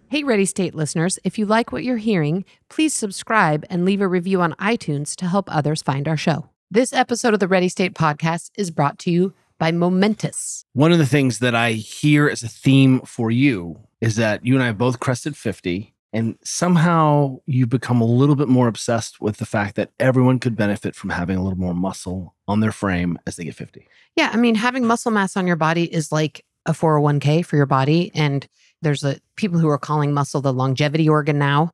Hey, Ready State listeners, if you like what you're hearing, please subscribe and leave a review on iTunes to help others find our show. This episode of the Ready State podcast is brought to you by Momentous. One of the things that I hear as a theme for you is that you and I have both crested 50 and somehow you become a little bit more obsessed with the fact that everyone could benefit from having a little more muscle on their frame as they get 50. Yeah, I mean, having muscle mass on your body is like a 401k for your body. And there's a people who are calling muscle the longevity organ now.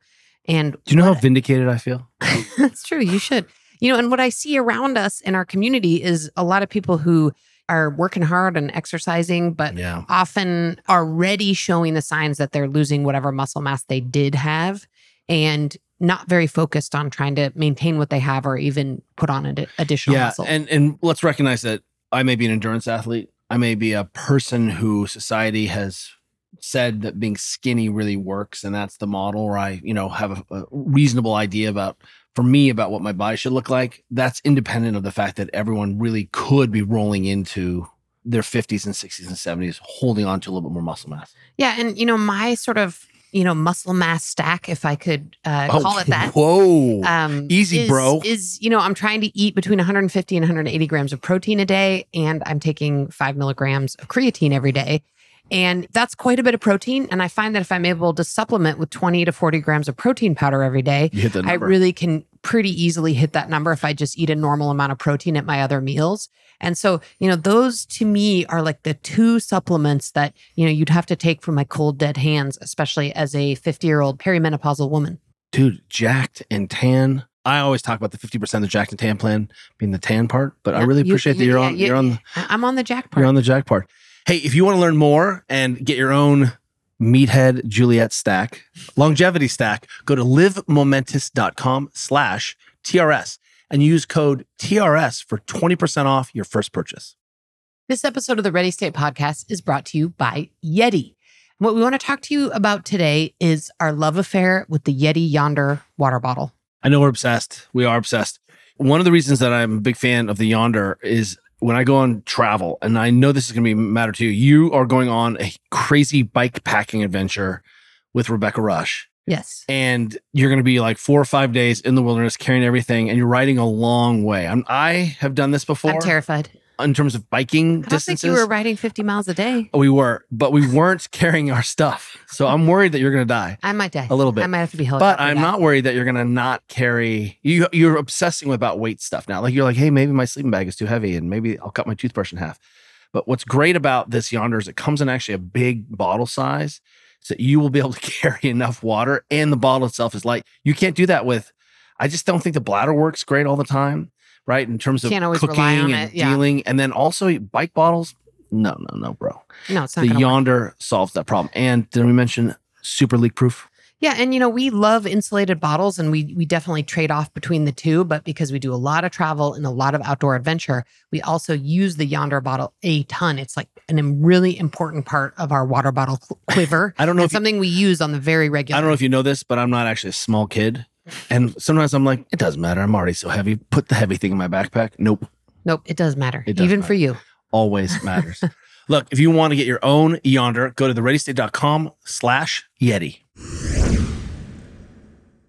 And Do you know how vindicated I feel? That's true. You should. You know, and what I see around us in our community is a lot of people who are working hard and exercising, but Yeah. often already showing the signs that they're losing whatever muscle mass they did have and not very focused on trying to maintain what they have or even put on ad- additional yeah, muscle. and and let's recognize that I may be an endurance athlete. I may be a person who society has said that being skinny really works, and that's the model. Or I, you know, have a, a reasonable idea about for me about what my body should look like. That's independent of the fact that everyone really could be rolling into their 50s and 60s and 70s, holding on to a little bit more muscle mass. yeah, and you know, my sort of you know muscle mass stack, if I could uh, Oh, call it that. Whoa. um, Easy, is- bro. Is you know I'm trying to eat between 150 and 180 grams of protein a day, and I'm taking five milligrams of creatine every day, and that's quite a bit of protein. And I find that if I'm able to supplement with 20 to 40 grams of protein powder every day, you hit the I really can pretty easily hit that number if I just eat a normal amount of protein at my other meals. And so, you know, those to me are like the two supplements that, you know, you'd have to take from my cold dead hands, especially as a 50 year old perimenopausal woman. dude, jacked and tan. I always talk about the 50% of the jacked and tan plan being the tan part, but I Yeah, really you- appreciate that you- you're yeah, on you- you're on I- I'm on the jack part. you're on the jack part. Hey, if you want to learn more and get your own meathead Juliet stack, longevity stack, go to livemomentous.com slash TRS and use code TRS for 20% off your first purchase. This episode of the Ready State podcast is brought to you by Yeti. What we want to talk to you about today is our love affair with the Yeti Yonder water bottle. I know we're obsessed. We are obsessed. One of the reasons that I'm a big fan of the Yonder is when I go on travel, and I know this is going to be matter to you. You are going on a crazy bike packing adventure with Rebecca Rush, Yes. and you're going to be like four or five days in the wilderness carrying everything, and you're riding a long way. I'm, I have done this before I'm terrified. In terms of biking I don't think you were riding 50 miles a day. Oh, we were, but we weren't carrying our stuff. So I'm worried that you're going to die. I might die. A little bit. I might have to be held But I'm not worried that you're gonna not carry you. You're obsessing about weight stuff now. Like you're like, hey, maybe my sleeping bag is too heavy, and maybe I'll cut my toothbrush in half. But what's great about this yonder is it comes in actually a big bottle size, so you will be able to carry enough water, and the bottle itself is light. You can't do that with. I just don't think the bladder works great all the time, right? In terms of Can't always cooking and yeah. dealing, and then also bike bottles. No, no, no, bro. No, it's not The gonna work. yonder solves that problem. And did we mention super leak proof? Yeah, and you know, we love insulated bottles and we we definitely trade off between the two, but because we do a lot of travel and a lot of outdoor adventure, we also use the Yonder bottle a ton. It's like an really important part of our water bottle quiver. I don't know and if you- something we use on the very regular. I don't know if you know this, but I'm not actually a small kid. And sometimes I'm like, it doesn't matter. I'm already so heavy. Put the heavy thing in my backpack. Nope. Nope, it does matter. It does Even matter. for you. Always matters. Look, if you want to get your own Yonder, go to thereadystate.com slash Yeti.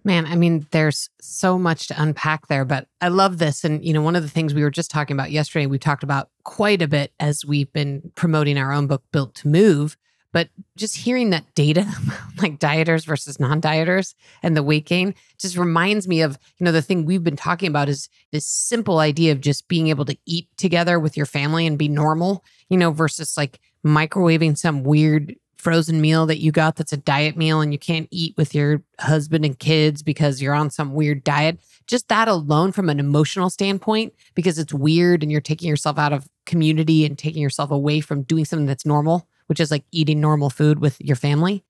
Man, I mean, there's so much to unpack there, but I love this. And, you know, one of the things we were just talking about yesterday, we talked about quite a bit as we've been promoting our own book, Built to Move. But just hearing that data, like dieters versus non dieters and the weight gain, just reminds me of, you know, the thing we've been talking about is this simple idea of just being able to eat together with your family and be normal, you know, versus like microwaving some weird frozen meal that you got that's a diet meal and you can't eat with your husband and kids because you're on some weird diet. Just that alone from an emotional standpoint, because it's weird and you're taking yourself out of community and taking yourself away from doing something that's normal, which is like eating normal food with your family.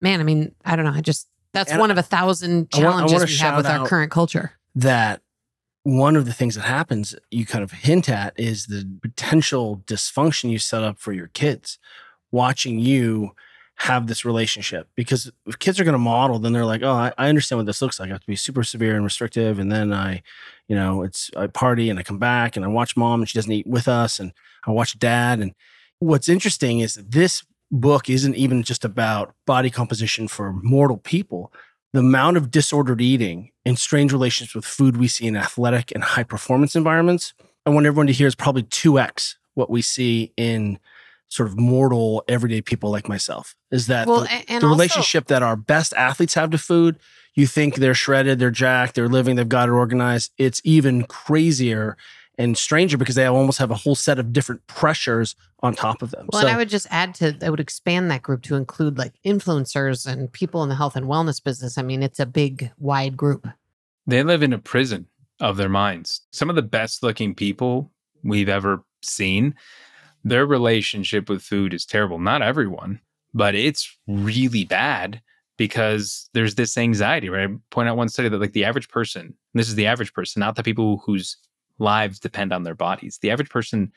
Man, I mean, I don't know. I just, that's And one of a thousand I I challenges wanna we have with our current culture. That one of the things that happens, you kind of hint at, is the potential dysfunction you set up for your kids watching you have this relationship. Because if kids are going to model, then they're like, oh, I, I understand what this looks like. I have to be super severe and restrictive. And then I, you know, it's I party and I come back and I watch mom and she doesn't eat with us and I watch dad. And what's interesting is this book isn't even just about body composition for mortal people. The amount of disordered eating and strange relationships with food we see in athletic and high performance environments, I want everyone to hear is probably 2x what we see in sort of mortal everyday people like myself is that Well, the, the also- relationship that our best athletes have to food you think they're shredded they're jacked they're living they've got it organized it's even crazier and stranger because they almost have a whole set of different pressures on top of them Well, so and I would just add to, I would expand that group to include like influencers and people in the health and wellness business. I mean, it's a big, wide group. They live in a prison of their minds. Some of the best looking people we've ever seen, their relationship with food is terrible. Not everyone, but it's really bad because there's this anxiety, right? I point out one study that like the average person, this is the average person, not the people whose lives depend on their bodies. The average person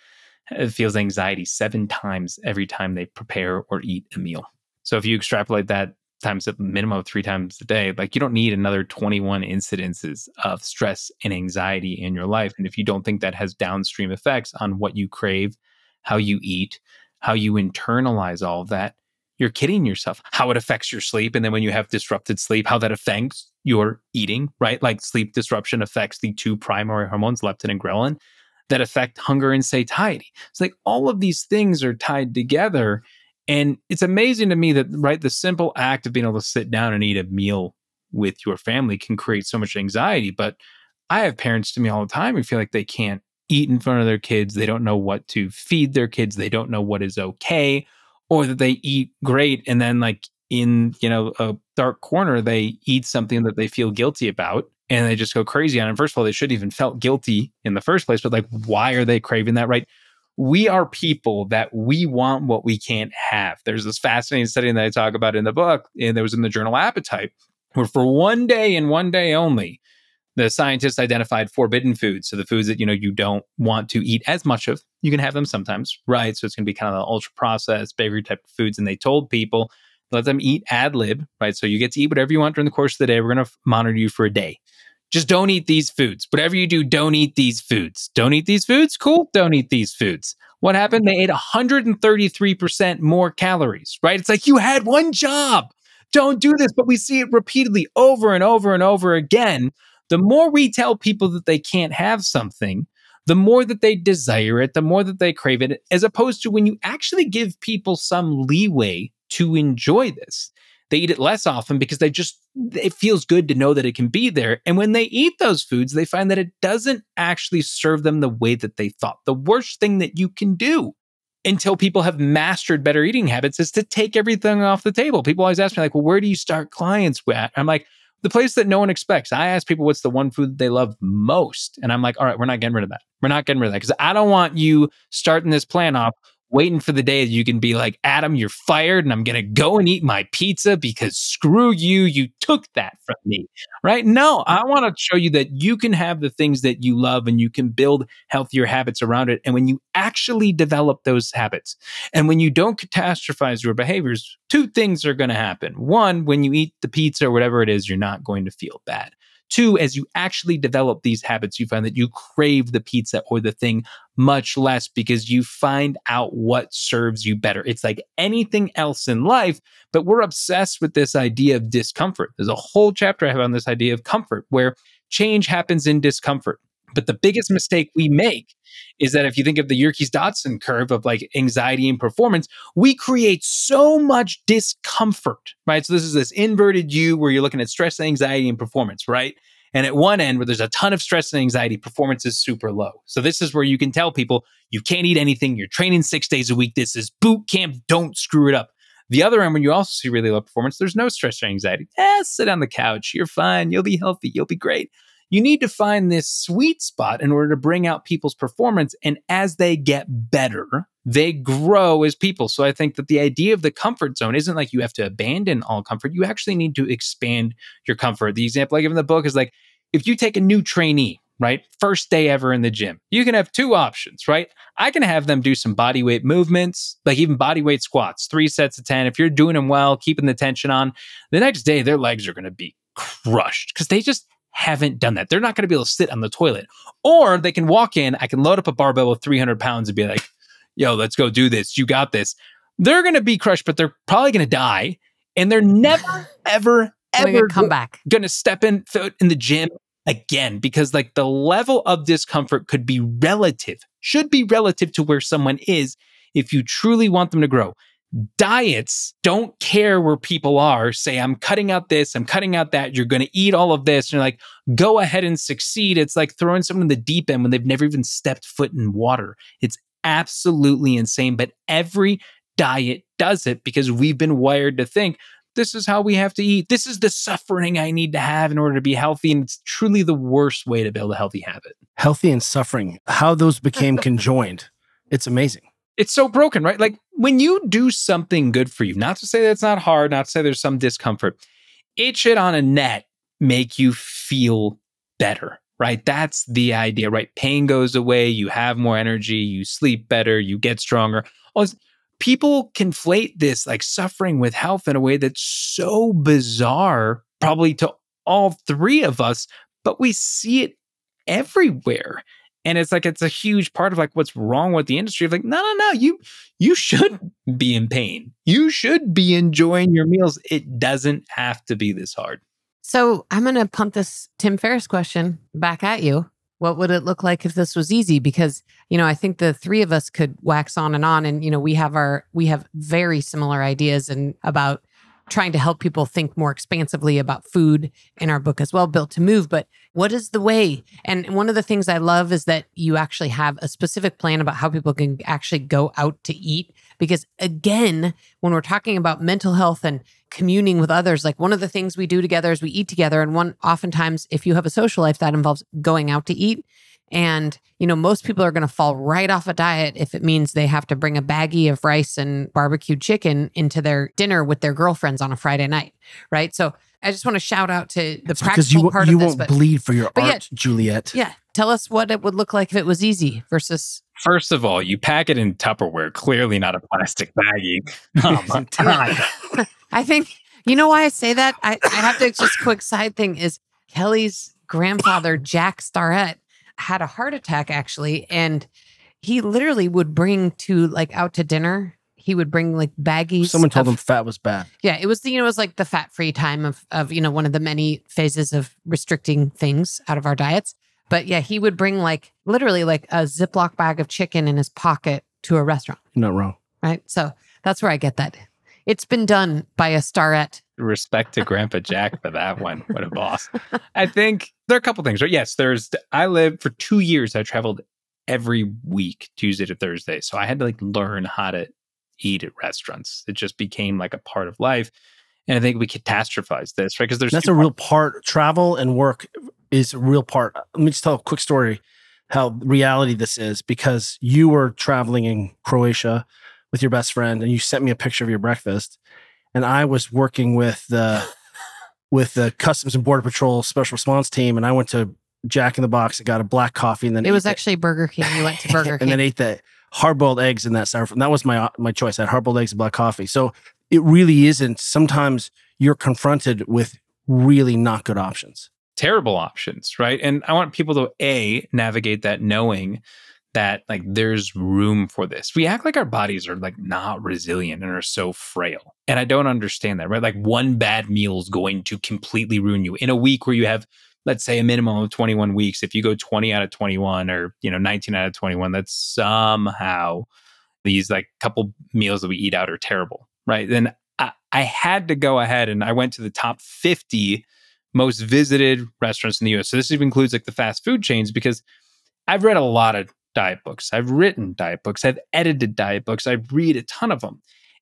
uh, feels anxiety seven times every time they prepare or eat a meal. So if you extrapolate that times a minimum of three times a day, like you don't need another 21 incidences of stress and anxiety in your life. And if you don't think that has downstream effects on what you crave, how you eat, how you internalize all of that, you're kidding yourself. How it affects your sleep. And then when you have disrupted sleep, how that affects your eating, right? Like sleep disruption affects the two primary hormones, leptin and ghrelin, that affect hunger and satiety. It's like all of these things are tied together. And it's amazing to me that, right, the simple act of being able to sit down and eat a meal with your family can create so much anxiety. But I have parents to me all the time who feel like they can't eat in front of their kids. They don't know what to feed their kids. They don't know what is okay, or that they eat great and then, like, in you know a dark corner they eat something that they feel guilty about and they just go crazy on it. First of all, they shouldn't even felt guilty in the first place, but like why are they craving that right? We are people that we want what we can't have. There's this fascinating study that I talk about in the book, and there was in the journal Appetite, where for one day and one day only, the scientists identified forbidden foods. So the foods that you know you don't want to eat as much of. You can have them sometimes, right? So it's going to be kind of the ultra processed bakery type of foods. And they told people let them eat ad lib, right? So you get to eat whatever you want during the course of the day. We're going to monitor you for a day. Just don't eat these foods. Whatever you do, don't eat these foods. Don't eat these foods? Cool. Don't eat these foods. What happened? They ate 133% more calories, right? It's like you had one job. Don't do this. But we see it repeatedly over and over and over again. The more we tell people that they can't have something, the more that they desire it, the more that they crave it, as opposed to when you actually give people some leeway to enjoy this. They eat it less often because they just, it feels good to know that it can be there. And when they eat those foods, they find that it doesn't actually serve them the way that they thought. The worst thing that you can do until people have mastered better eating habits is to take everything off the table. People always ask me, like, well, where do you start clients with? I'm like, the place that no one expects. I ask people what's the one food they love most. And I'm like, all right, we're not getting rid of that. We're not getting rid of that because I don't want you starting this plan off waiting for the day that you can be like, Adam, you're fired and I'm going to go and eat my pizza because screw you. You took that from me, right? No, I want to show you that you can have the things that you love and you can build healthier habits around it. And when you actually develop those habits and when you don't catastrophize your behaviors, two things are going to happen. One, when you eat the pizza or whatever it is, you're not going to feel bad. Two, as you actually develop these habits, you find that you crave the pizza or the thing much less because you find out what serves you better. It's like anything else in life, but we're obsessed with this idea of discomfort. There's a whole chapter I have on this idea of comfort where change happens in discomfort. But the biggest mistake we make is that if you think of the Yerkes Dodson curve of like anxiety and performance, we create so much discomfort, right? So this is this inverted U where you're looking at stress, anxiety, and performance, right? And at one end, where there's a ton of stress and anxiety, performance is super low. So this is where you can tell people you can't eat anything. You're training six days a week. This is boot camp. Don't screw it up. The other end, when you also see really low performance, there's no stress or anxiety. Eh, sit on the couch. You're fine. You'll be healthy. You'll be great you need to find this sweet spot in order to bring out people's performance. And as they get better, they grow as people. So I think that the idea of the comfort zone isn't like you have to abandon all comfort. You actually need to expand your comfort. The example I give in the book is like if you take a new trainee, right? First day ever in the gym, you can have two options, right? I can have them do some body weight movements, like even body weight squats, three sets of 10. If you're doing them well, keeping the tension on, the next day their legs are going to be crushed because they just haven't done that. They're not going to be able to sit on the toilet. Or they can walk in, I can load up a barbell with 300 pounds and be like, yo, let's go do this. You got this. They're going to be crushed, but they're probably going to die. And they're never, ever, ever come back. going to step in foot in the gym again because like the level of discomfort could be relative, should be relative to where someone is if you truly want them to grow. Diets don't care where people are. Say, I'm cutting out this, I'm cutting out that. You're going to eat all of this. And you're like, go ahead and succeed. It's like throwing someone in the deep end when they've never even stepped foot in water. It's absolutely insane. But every diet does it because we've been wired to think this is how we have to eat. This is the suffering I need to have in order to be healthy. And it's truly the worst way to build a healthy habit. Healthy and suffering, how those became conjoined. It's amazing. It's so broken, right? Like when you do something good for you, not to say that it's not hard, not to say there's some discomfort, it should on a net make you feel better, right? That's the idea, right? Pain goes away, you have more energy, you sleep better, you get stronger. People conflate this like suffering with health in a way that's so bizarre, probably to all three of us, but we see it everywhere. And it's like it's a huge part of like what's wrong with the industry. Of like, no, no, no, you you should be in pain. You should be enjoying your meals. It doesn't have to be this hard. So I'm going to pump this Tim Ferriss question back at you. What would it look like if this was easy? Because, you know, I think the three of us could wax on and on. And, you know, we have our, we have very similar ideas and about trying to help people think more expansively about food in our book as well, Built to Move. But what is the way? And one of the things I love is that you actually have a specific plan about how people can actually go out to eat. Because again, when we're talking about mental health and communing with others, like one of the things we do together is we eat together. And one, oftentimes, if you have a social life, that involves going out to eat. And, you know, most people are going to fall right off a diet if it means they have to bring a baggie of rice and barbecued chicken into their dinner with their girlfriends on a Friday night. Right. So I just want to shout out to the It's practical you, part you of this. You won't But bleed for your but art, yet- Juliet. yeah, tell us what it would look like if it was easy versus. First of all, you pack it in Tupperware, clearly not a plastic baggie. Oh my God. I think, you know why I say that? I, I have to just quick side thing is Kelly's grandfather, Jack Starrett, had a heart attack actually. And he literally would bring to like out to dinner. He would bring like baggies. Someone told of- him fat was bad. Yeah, it was the, you know, it was like the fat free time of of, you know, one of the many phases of restricting things out of our diets. But yeah, he would bring like literally like a Ziploc bag of chicken in his pocket to a restaurant. You're not wrong. Right. So that's where I get that. It's been done by a Starrett. Respect to Grandpa Jack for that one. What a boss. I think there are a couple things, right? Yes, there's, I lived for two years, I traveled every week, Tuesday to Thursday. So I had to like learn how to eat at restaurants. It just became like a part of life. And I think we catastrophize this, right? Because there's That's two a real part. Travel and work is a real part. Let me just tell a quick story how reality this is because you were traveling in Croatia with your best friend and you sent me a picture of your breakfast and I was working with the with the Customs and Border Patrol Special Response Team and I went to Jack in the Box and got a black coffee and then It was ate the- actually Burger King. You went to Burger King, and then ate the hard boiled eggs in that styrofoam. And that was my my choice. I had hard boiled eggs and black coffee. So it really isn't. Sometimes you're confronted with really not good options. terrible options, right? And I want people to a navigate that knowing that like there's room for this. We act like our bodies are like not resilient and are so frail. And I don't understand that, right? Like one bad meal is going to completely ruin you in a week where you have let's say a minimum of 21 weeks. If you go 20 out of 21 or, you know, 19 out of 21, that's somehow these like couple meals that we eat out are terrible, right? Then I, I had to go ahead and I went to the top 50 most visited restaurants in the US. So this even includes like the fast food chains because I've read a lot of diet books. I've written diet books. I've edited diet books. I read a ton of them.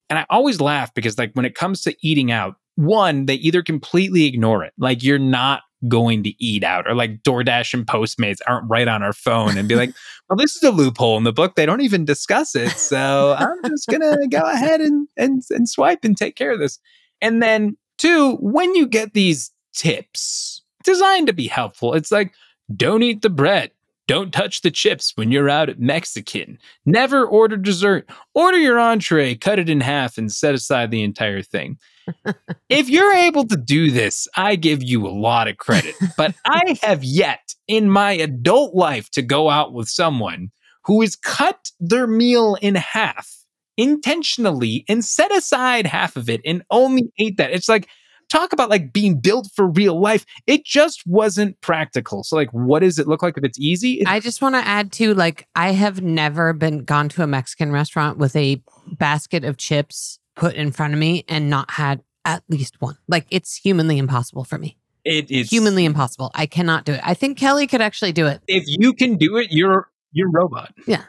And I always laugh because like when it comes to eating out, one, they either completely ignore it. Like you're not going to eat out or like DoorDash and Postmates aren't right on our phone and be like, well, this is a loophole in the book. They don't even discuss it. So I'm just gonna go ahead and and and swipe and take care of this. And then two, when you get these tips designed to be helpful, it's like, don't eat the bread. Don't touch the chips when you're out at Mexican. Never order dessert. Order your entree, cut it in half, and set aside the entire thing. if you're able to do this, I give you a lot of credit. But I have yet in my adult life to go out with someone who has cut their meal in half intentionally and set aside half of it and only ate that. It's like, talk about like being built for real life. It just wasn't practical. So, like, what does it look like if it's easy? It- I just want to add to like I have never been gone to a Mexican restaurant with a basket of chips put in front of me and not had at least one. Like it's humanly impossible for me. it is Humanly impossible. I cannot do it. I think Kelly could actually do it. If you can do it, you're you're robot. Yeah.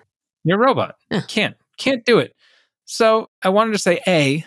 You're a robot. Yeah. Can't can't do it. So I wanted to say, A,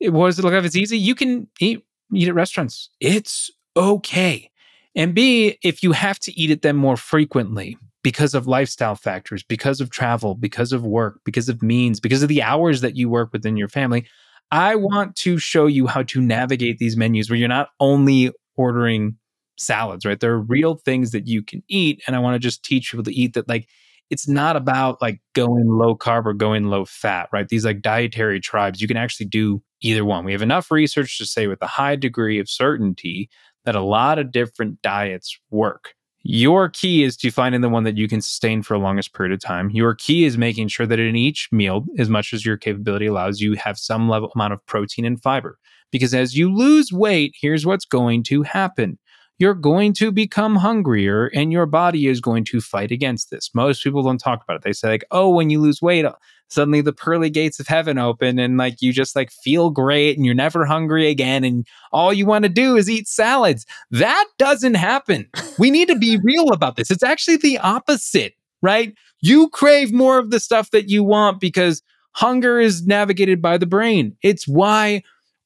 it was it look like it's easy. You can eat eat at restaurants. It's okay. And B, if you have to eat at them more frequently because of lifestyle factors, because of travel, because of work, because of means, because of the hours that you work within your family, I want to show you how to navigate these menus where you're not only ordering salads, right? There are real things that you can eat. And I want to just teach people to eat that, like, it's not about like going low carb or going low fat, right? These like dietary tribes, you can actually do either one. We have enough research to say with a high degree of certainty that a lot of different diets work. Your key is to finding the one that you can sustain for the longest period of time. Your key is making sure that in each meal, as much as your capability allows, you have some level amount of protein and fiber. Because as you lose weight, here's what's going to happen. You're going to become hungrier and your body is going to fight against this. Most people don't talk about it. They say, like, oh, when you lose weight, uh, suddenly the pearly gates of heaven open and like you just like feel great and you're never hungry again and all you want to do is eat salads. That doesn't happen. We need to be real about this. It's actually the opposite, right? You crave more of the stuff that you want because hunger is navigated by the brain. It's why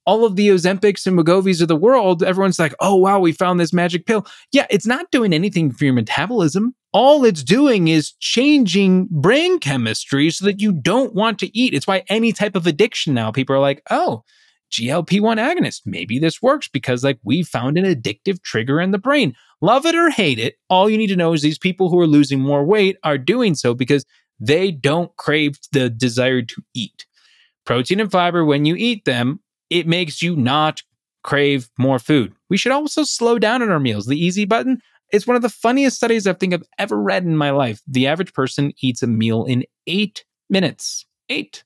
all of the Ozempics and Wegovy's of the world, everyone's like, oh, wow, we found this magic pill. Yeah, it's not doing anything for your metabolism. All it's doing is changing brain chemistry so that you don't want to eat. It's why any type of addiction now, people are like, oh, GLP 1 agonist. Maybe this works because, like, we found an addictive trigger in the brain. Love it or hate it, all you need to know is these people who are losing more weight are doing so because they don't crave the desire to eat. Protein and fiber, when you eat them, it makes you not crave more food. We should also slow down on our meals. The easy button is one of the funniest studies I think I've ever read in my life. The average person eats a meal in eight minutes. Eight.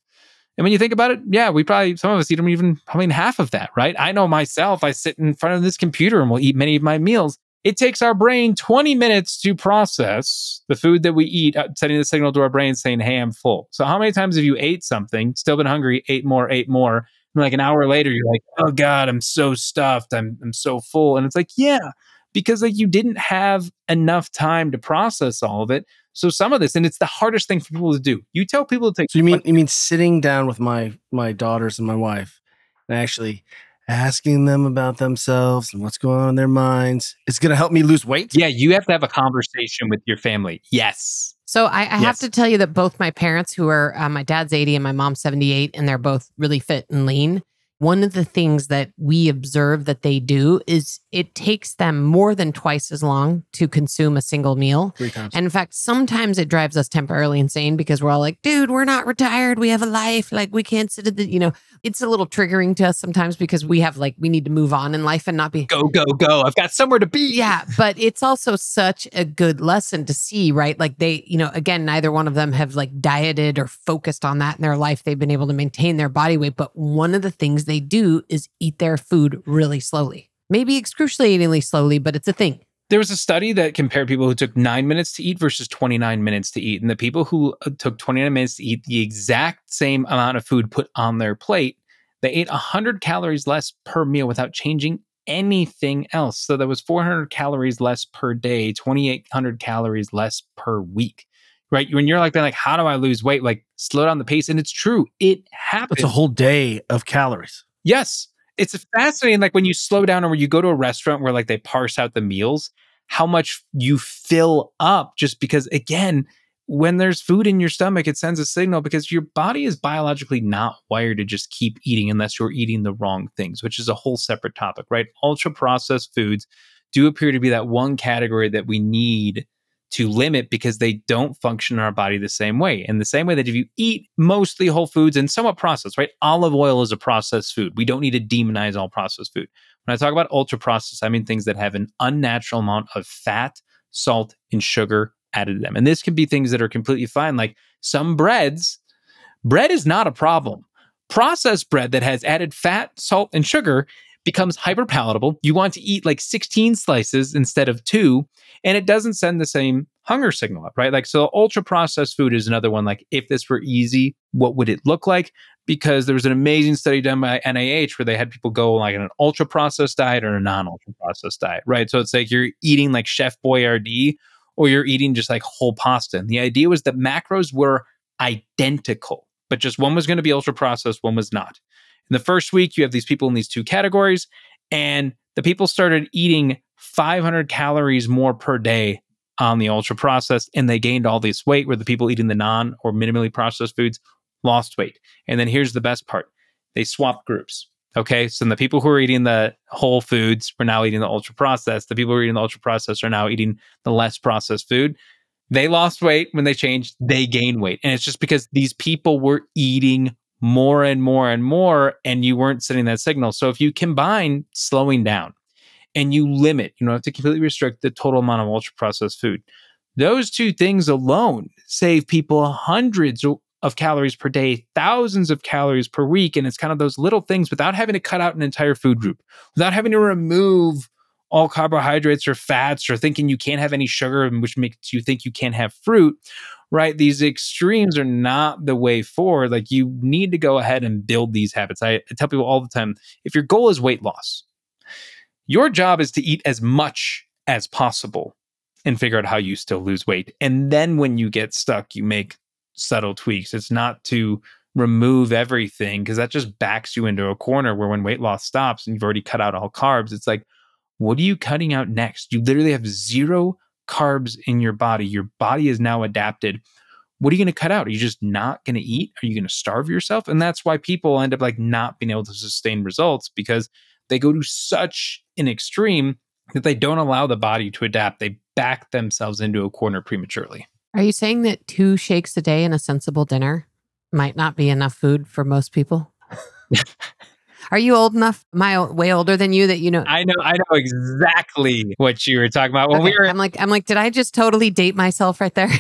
And when you think about it, yeah, we probably, some of us eat them even probably in half of that, right? I know myself, I sit in front of this computer and will eat many of my meals. It takes our brain 20 minutes to process the food that we eat, uh, sending the signal to our brain saying, hey, I'm full. So, how many times have you ate something, still been hungry, ate more, ate more, and like an hour later, you're like, oh God, I'm so stuffed. I'm, I'm so full. And it's like, yeah, because like you didn't have enough time to process all of it. So some of this, and it's the hardest thing for people to do. You tell people to take. So you mean you mean sitting down with my my daughters and my wife and actually asking them about themselves and what's going on in their minds It's going to help me lose weight? yeah, you have to have a conversation with your family. Yes. So I, I have to tell you that both my parents, who are uh, my dad's 80 and my mom's 78, and they're both really fit and lean. One of the things that we observe that they do is it takes them more than twice as long to consume a single meal. Three times. And in fact, sometimes it drives us temporarily insane because we're all like, dude, we're not retired. We have a life. Like, we can't sit at the, you know, it's a little triggering to us sometimes because we have like, we need to move on in life and not be, Go, go, go. I've got somewhere to be. yeah, but it's also such a good lesson to see, right? Like they, you know, again, neither one of them have like dieted or focused on that in their life. They've been able to maintain their body weight, but one of the things they do is eat their food really slowly. Maybe excruciatingly slowly, but it's a thing. There was a study that compared people who took nine minutes to eat versus 29 minutes to eat. And the people who uh, took 29 minutes to eat the exact same amount of food put on their plate, they ate 100 calories less per meal without changing anything else. So that was 400 calories less per day, 2,800 calories less per week. Right. When you're like, like, how do I lose weight? Like, slow down the pace. And it's true. It happens. It's a whole day of calories. Yes. It's fascinating. Like when you slow down or when you go to a restaurant where like they parse out the meals, how much you fill up just because, again, when there's food in your stomach, it sends a signal because your body is biologically not wired to just keep eating unless you're eating the wrong things, which is a whole separate topic, right? Ultra processed foods do appear to be that one category that we need to limit because they don't function in our body the same way. In the same way that if you eat mostly whole foods and somewhat processed, right? Olive oil is a processed food. We don't need to demonize all processed food. When I talk about ultra processed, I mean things that have an unnatural amount of fat, salt, and sugar added to them. And this can be things that are completely fine, like some breads. Bread is not a problem. Processed bread that has added fat, salt, and sugar becomes hyper palatable. You want to eat like 16 slices instead of two, and it doesn't send the same hunger signal up, right? Like, so ultra processed food is another one. Like, if this were easy, what would it look like? Because there was an amazing study done by NIH where they had people go like an ultra processed diet or a non ultra processed diet, right? So it's like you're eating like Chef Boyardee or you're eating just like whole pasta. And the idea was that macros were identical, but just one was going to be ultra processed, one was not. In the first week, you have these people in these two categories, and the people started eating 500 calories more per day on the ultra processed, and they gained all this weight, where the people eating the non or minimally processed foods lost weight. And then here's the best part they swapped groups. Okay, so the people who are eating the whole foods were now eating the ultra processed. The people who are eating the ultra processed are now eating the less processed food. They lost weight when they changed, they gained weight. And it's just because these people were eating more and more and more, and you weren't sending that signal. So if you combine slowing down and you limit, you don't have to completely restrict the total amount of ultra processed food. Those two things alone save people hundreds of calories per day, thousands of calories per week. And it's kind of those little things without having to cut out an entire food group, without having to remove all carbohydrates or fats or thinking you can't have any sugar, which makes you think you can't have fruit, right? These extremes are not the way forward. Like you need to go ahead and build these habits. I, I tell people all the time if your goal is weight loss, your job is to eat as much as possible and figure out how you still lose weight. And then when you get stuck, you make subtle tweaks. It's not to remove everything because that just backs you into a corner where when weight loss stops and you've already cut out all carbs, it's like, what are you cutting out next? You literally have zero carbs in your body. Your body is now adapted. What are you going to cut out? Are you just not going to eat? Are you going to starve yourself? And that's why people end up like not being able to sustain results because they go to such an extreme that they don't allow the body to adapt. They back themselves into a corner prematurely. Are you saying that two shakes a day and a sensible dinner might not be enough food for most people? Are you old enough? Am I way older than you that you know? I know, I know exactly what you were talking about when Okay, we were. I'm like, I'm like, did I just totally date myself right there?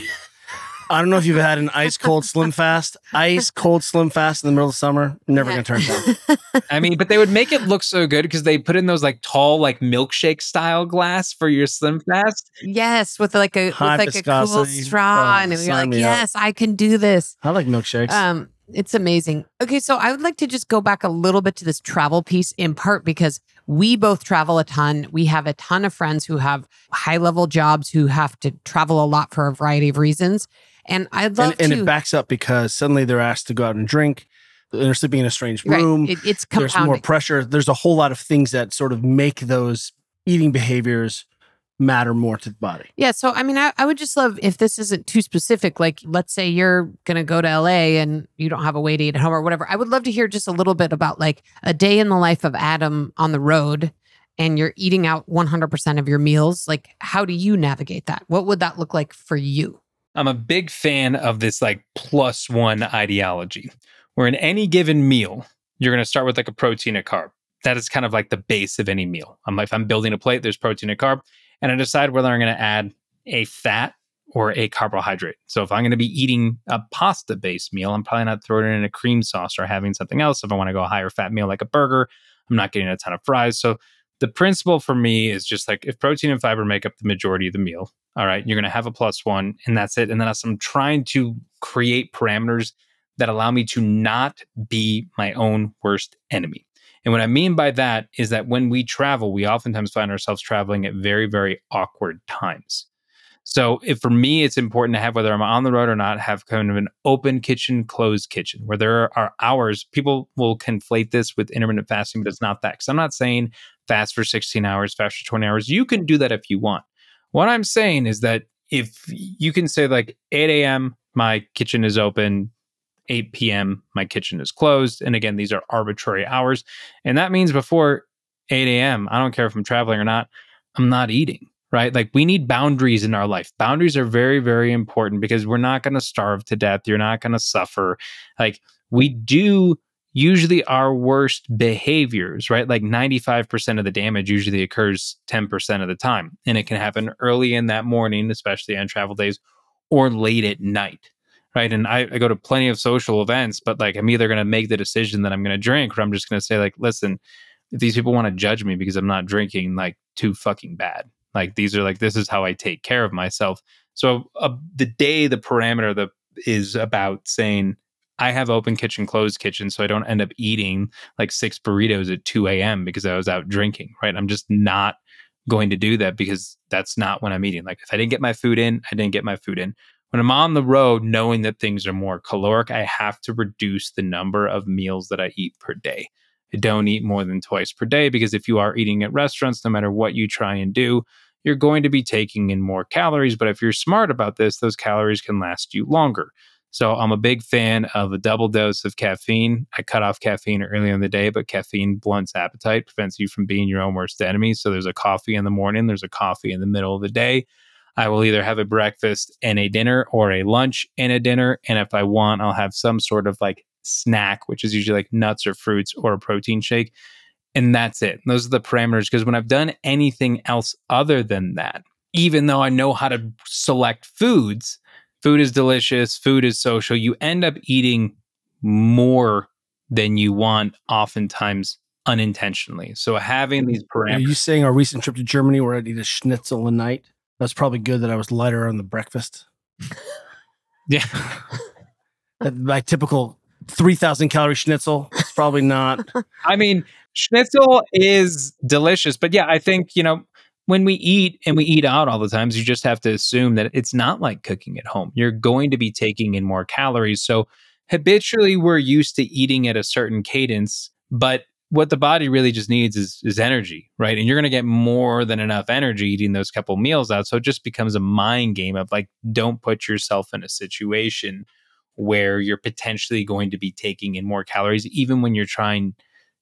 I don't know if you've had an ice cold slim fast. Ice cold slim fast in the middle of summer. Never gonna turn down. I mean, but they would make it look so good because they put in those like tall, like milkshake style glass for your Slim Fast. yes, with like a High with like a cool straw, Oh, and you're like, me up. yes, I can do this. I like milkshakes. Um, it's amazing. Okay, so I would like to just go back a little bit to this travel piece in part because we both travel a ton. We have a ton of friends who have high level jobs who have to travel a lot for a variety of reasons. And I'd love and, and to it backs up because suddenly they're asked to go out and drink. They're sleeping in a strange right, room. it- it's There's more pressure. There's a whole lot of things that sort of make those eating behaviors matter more to the body. Yeah. So, I mean, I, I would just love if this isn't too specific. Like, let's say you're going to go to LA and you don't have a way to eat at home or whatever. I would love to hear just a little bit about like a day in the life of Adam on the road and you're eating out 100% of your meals. Like, how do you navigate that? What would that look like for you? I'm a big fan of this like plus one ideology, where in any given meal, you're going to start with like a protein, a carb. That is kind of like the base of any meal. I'm like, if I'm building a plate, there's protein and carb, and I decide whether I'm going to add a fat or a carbohydrate. So if I'm going to be eating a pasta based meal, I'm probably not throwing it in a cream sauce or having something else. If I want to go a higher fat meal like a burger, I'm not getting a ton of fries. So the principle for me is just like if protein and fiber make up the majority of the meal, all right, you're going to have a plus one, and that's it. And then I'm trying to create parameters that allow me to not be my own worst enemy. And what I mean by that is that when we travel, we oftentimes find ourselves traveling at very, very awkward times. So if for me, it's important to have, whether I'm on the road or not, have kind of an open kitchen, closed kitchen where there are hours. People will conflate this with intermittent fasting, but it's not that. Because I'm not saying fast for 16 hours, fast for 20 hours. You can do that if you want. What I'm saying is that if you can say like 8 a.m., my kitchen is open, 8 p.m., my kitchen is closed. And again, these are arbitrary hours. And that means before 8 a.m., I don't care if I'm traveling or not, I'm not eating, right? Like we need boundaries in our life. Boundaries are very, very important because we're not going to starve to death. You're not going to suffer. Like we do usually our worst behaviors, right? Like 95% of the damage usually occurs 10% of the time. And it can happen early in that morning, especially on travel days, or late at night. Right. And I, I go to plenty of social events, but like I'm either going to make the decision that I'm going to drink or I'm just going to say, like, listen, if these people want to judge me because I'm not drinking, like too fucking bad. Like these are like this is how I take care of myself. So uh, the day the parameter the is about saying I have open kitchen, closed kitchen, so I don't end up eating like six burritos at 2 a.m. because I was out drinking, right? I'm just not going to do that because that's not when I'm eating. Like if I didn't get my food in, I didn't get my food in. When I'm on the road, knowing that things are more caloric, I have to reduce the number of meals that I eat per day. I don't eat more than twice per day because if you are eating at restaurants, no matter what you try and do, you're going to be taking in more calories. But if you're smart about this, those calories can last you longer. So I'm a big fan of a double dose of caffeine. I cut off caffeine early in the day, but caffeine blunts appetite, prevents you from being your own worst enemy. So there's a coffee in the morning, there's a coffee in the middle of the day. I will either have a breakfast and a dinner or a lunch and a dinner. And if I want, I'll have some sort of like snack, which is usually like nuts or fruits or a protein shake. And that's it. Those are the parameters. Because when I've done anything else other than that, even though I know how to select foods, food is delicious, food is social, you end up eating more than you want, oftentimes unintentionally. So having these parameters. Are you saying our recent trip to Germany where I'd eat a schnitzel a night? That's probably good that I was lighter on the breakfast. yeah. That- My typical 3,000 calorie schnitzel. It's probably not. I mean, schnitzel is delicious, but yeah, I think, you know, when we eat and we eat out all the times, you just have to assume that it's not like cooking at home. You're going to be taking in more calories. So habitually we're used to eating at a certain cadence, but what the body really just needs is is energy, right? And you're going to get more than enough energy eating those couple meals out. So it just becomes a mind game of like don't put yourself in a situation where you're potentially going to be taking in more calories even when you're trying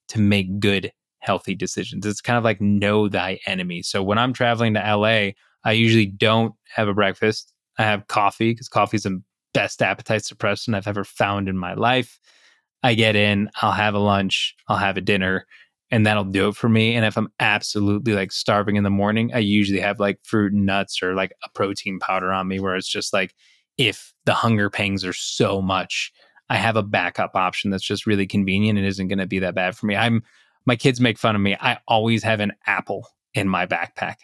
to make good healthy decisions. It's kind of like know thy enemy. So when I'm traveling to LA, I usually don't have a breakfast. I have coffee because coffee is the best appetite suppressant I've ever found in my life. I get in, I'll have a lunch, I'll have a dinner, and that'll do it for me. And if I'm absolutely like starving in the morning, I usually have like fruit and nuts or like a protein powder on me where it's just like if the hunger pangs are so much, I have a backup option that's just really convenient and isn't going to be that bad for me. I'm my kids make fun of me. I always have an apple in my backpack.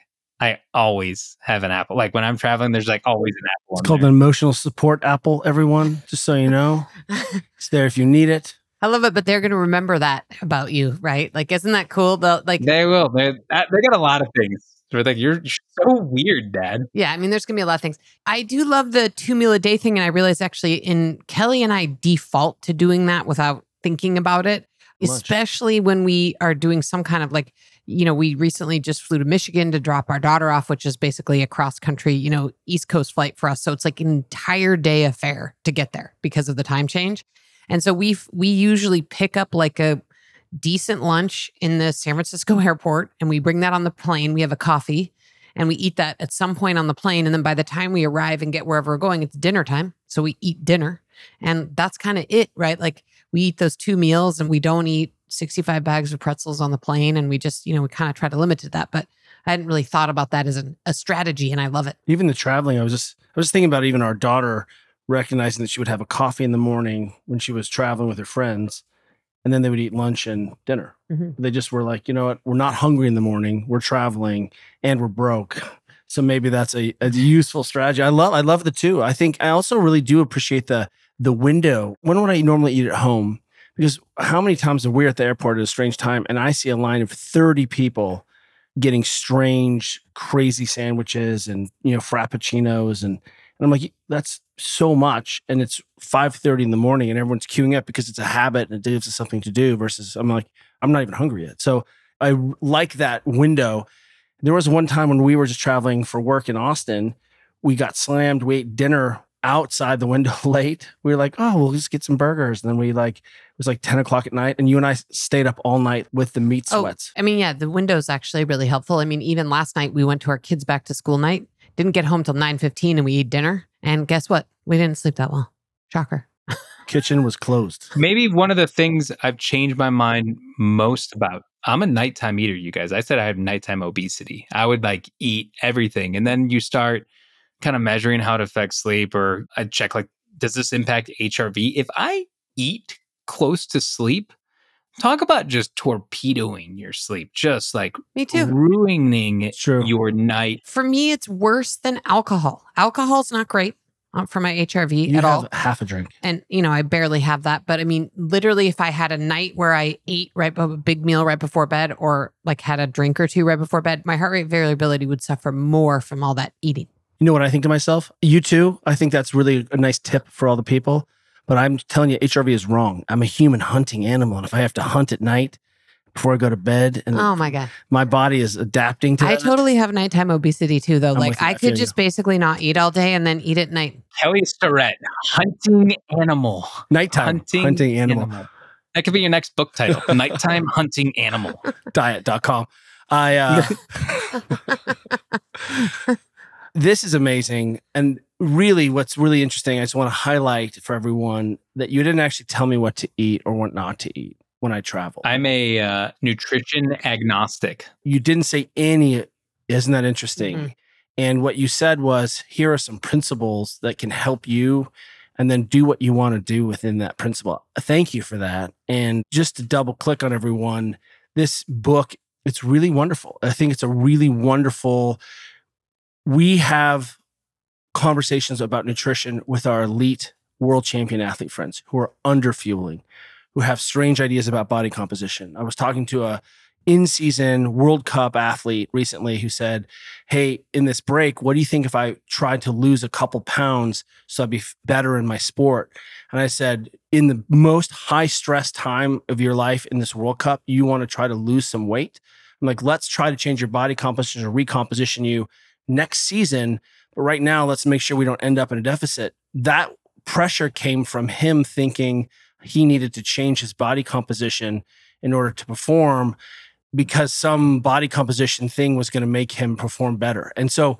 I always have an apple. Like when I'm traveling, there's like always an apple. It's called there. an emotional support apple, everyone, just so you know. It's there if you need it. I love it, but they're going to remember that about you, right? Like, isn't that cool? The like, They will. They that- they got a lot of things. They're like, you're so weird, Dad. yeah. I mean, there's going to be a lot of things. I do love the two meal a day thing, and I realized actually, in Kelly and I default to doing that without thinking about it, Much. especially when we are doing some kind of like, you know, we recently just flew to Michigan to drop our daughter off, which is basically a cross country, you know, East Coast flight for us. So it's like an entire day affair to get there because of the time change. And so we we usually pick up like a decent lunch in the San Francisco airport and we bring that on the plane. We have a coffee and we eat that at some point on the plane. And then by the time we arrive and get wherever we're going, it's dinner time. So we eat dinner. And that's kind of it, right? Like we eat those two meals and we don't eat 65 bags of pretzels on the plane. And we just, you know, we kind of try to limit to that. But I hadn't really thought about that as an, a strategy and I love it. Even the traveling, I was just I was thinking about even our daughter recognizing that she would have a coffee in the morning when she was traveling with her friends, and then they would eat lunch and dinner. Mhm. They just were like, you know what, we're not hungry in the morning, we're traveling, and we're broke. So maybe that's a, a useful strategy. I love I love the two. I think I also really do appreciate the the window. When would I normally eat at home? Because how many times are we at the airport at a strange time and I see a line of 30 people getting strange, crazy sandwiches and you know, frappuccinos and and I'm like, that's so much. And it's 5:30 in the morning and everyone's queuing up because it's a habit and it gives us something to do versus I'm like, I'm not even hungry yet. So I like that window. There was one time when we were just traveling for work in Austin, we got slammed, we ate dinner outside the window late. We were like, oh, we'll just get some burgers. And then we like, was like 10 o'clock at night. And you and I stayed up all night with the meat Oh, sweats. I mean, yeah, the window's actually really helpful. I mean, even last night we went to our kids back to school night, didn't get home till 9:15 and we eat dinner. And guess what? We didn't sleep that well. Shocker. Kitchen was closed. Maybe one of the things I've changed my mind most about. I'm a nighttime eater, you guys. I said I have nighttime obesity. I would like eat everything. And then you start kind of measuring how it affects sleep, or I check like, does this impact HRV? If I eat close to sleep, Talk about just torpedoing your sleep, just like Me too. ruining true. your night. For me, it's worse than alcohol. Alcohol's not great uh, for my HRV You at have all. half a drink. And, you know, I barely have that. But I mean, literally, if I had a night where I ate right, a big meal right before bed or like had a drink or two right before bed, my heart rate variability would suffer more from all that eating. You know what I think to myself? You too. I think that's really a nice tip for all the people. But I'm telling you, HRV is wrong. I'm a human hunting animal. And if I have to hunt at night before I go to bed and Oh my God. my body is adapting to I that, totally have nighttime obesity too, though. I'm like with you. I I feel could you. just basically not eat all day and then eat at night. Kelly Starrett, hunting animal. nighttime Hunting, hunting, animal, That could be your next book title. Nighttime hunting animal. diet.com. I uh this is amazing. And really what's really interesting, I just want to highlight for everyone that you didn't actually tell me what to eat or what not to eat when I travel. I'm a uh, nutrition agnostic. you didn't say any isn't that interesting Mhm. and what you said was here are some principles that can help you and then do what you want to do within that principle thank you for that and just to double click on everyone this book it's really wonderful i think it's a really wonderful we have conversations about nutrition with our elite world champion athlete friends who are under fueling who have strange ideas about body composition i was talking to a in season World Cup athlete recently who said, Hey, in this break, what do you think if I tried to lose a couple pounds so I'd be better in my sport? And I said, In the most high stress time of your life in this World Cup, you want to try to lose some weight. I'm like, let's try to change your body composition or recomposition you next season. But right now, let's make sure we don't end up in a deficit. That pressure came from him thinking he needed to change his body composition in order to perform because some body composition thing was going to make him perform better. And so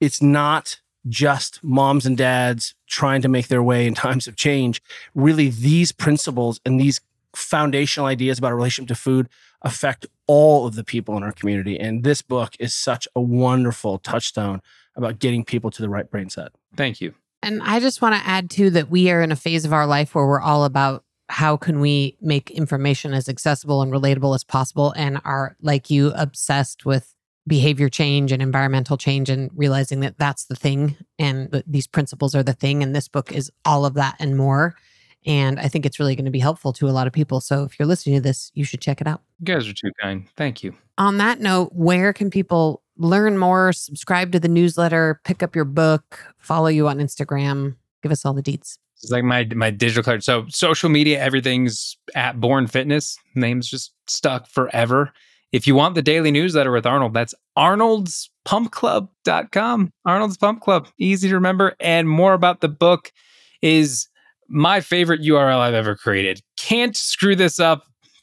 it's not just moms and dads trying to make their way in times of change. Really, these principles and these foundational ideas about a relationship to food affect all of the people in our community. And this book is such a wonderful touchstone about getting people to the right brain set. Thank you. And I just want to add too that we are in a phase of our life where we're all about how can we make information as accessible and relatable as possible and are like you obsessed with behavior change and environmental change and realizing that that's the thing and that these principles are the thing and this book is all of that and more and I think it's really going to be helpful to a lot of people. So if you're listening to this, you should check it out. You guys are too kind. Thank you. On that note, where can people learn more, subscribe to the newsletter, pick up your book, follow you on Instagram? Give us all the deets. It's like my my digital card. So social media, everything's at Born Fitness. Name's just stuck forever. If you want the daily newsletter with Arnold, that's arnoldspumpclub.com. Arnold's Pump Club. Easy to remember. And more about the book is my favorite URL I've ever created. Can't screw this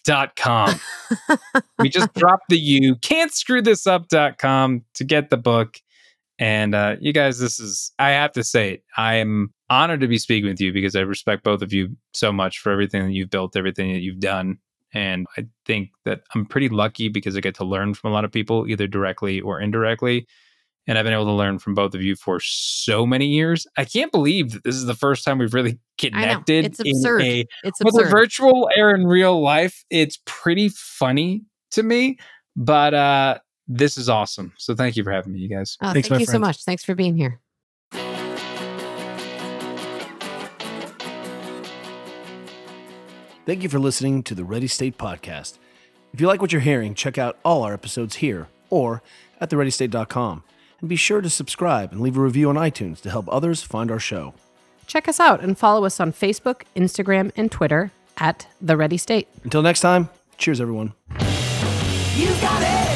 up.com. we just dropped the U. Can't screw this up.com to get the book. And uh, you guys, this is, I have to say it. I am honored to be speaking with you because I respect both of you so much for everything that you've built, everything that you've done. And I think that I'm pretty lucky because I get to learn from a lot of people, either directly or indirectly. And I've been able to learn from both of you for so many years. I can't believe that this is the first time we've really connected It's absurd. in a It's with a absurd. virtual or in real life. It's pretty funny to me, but uh this is awesome. So thank you for having me, you guys. Oh, Thanks, thank my you so much. Thanks for being here. Thank you for listening to the Ready State Podcast. If you like what you're hearing, check out all our episodes here or at thereadystate.com. And be sure to subscribe and leave a review on iTunes to help others find our show. Check us out and follow us on Facebook, Instagram, and Twitter at The Ready State. Until next time, cheers, everyone. You got it.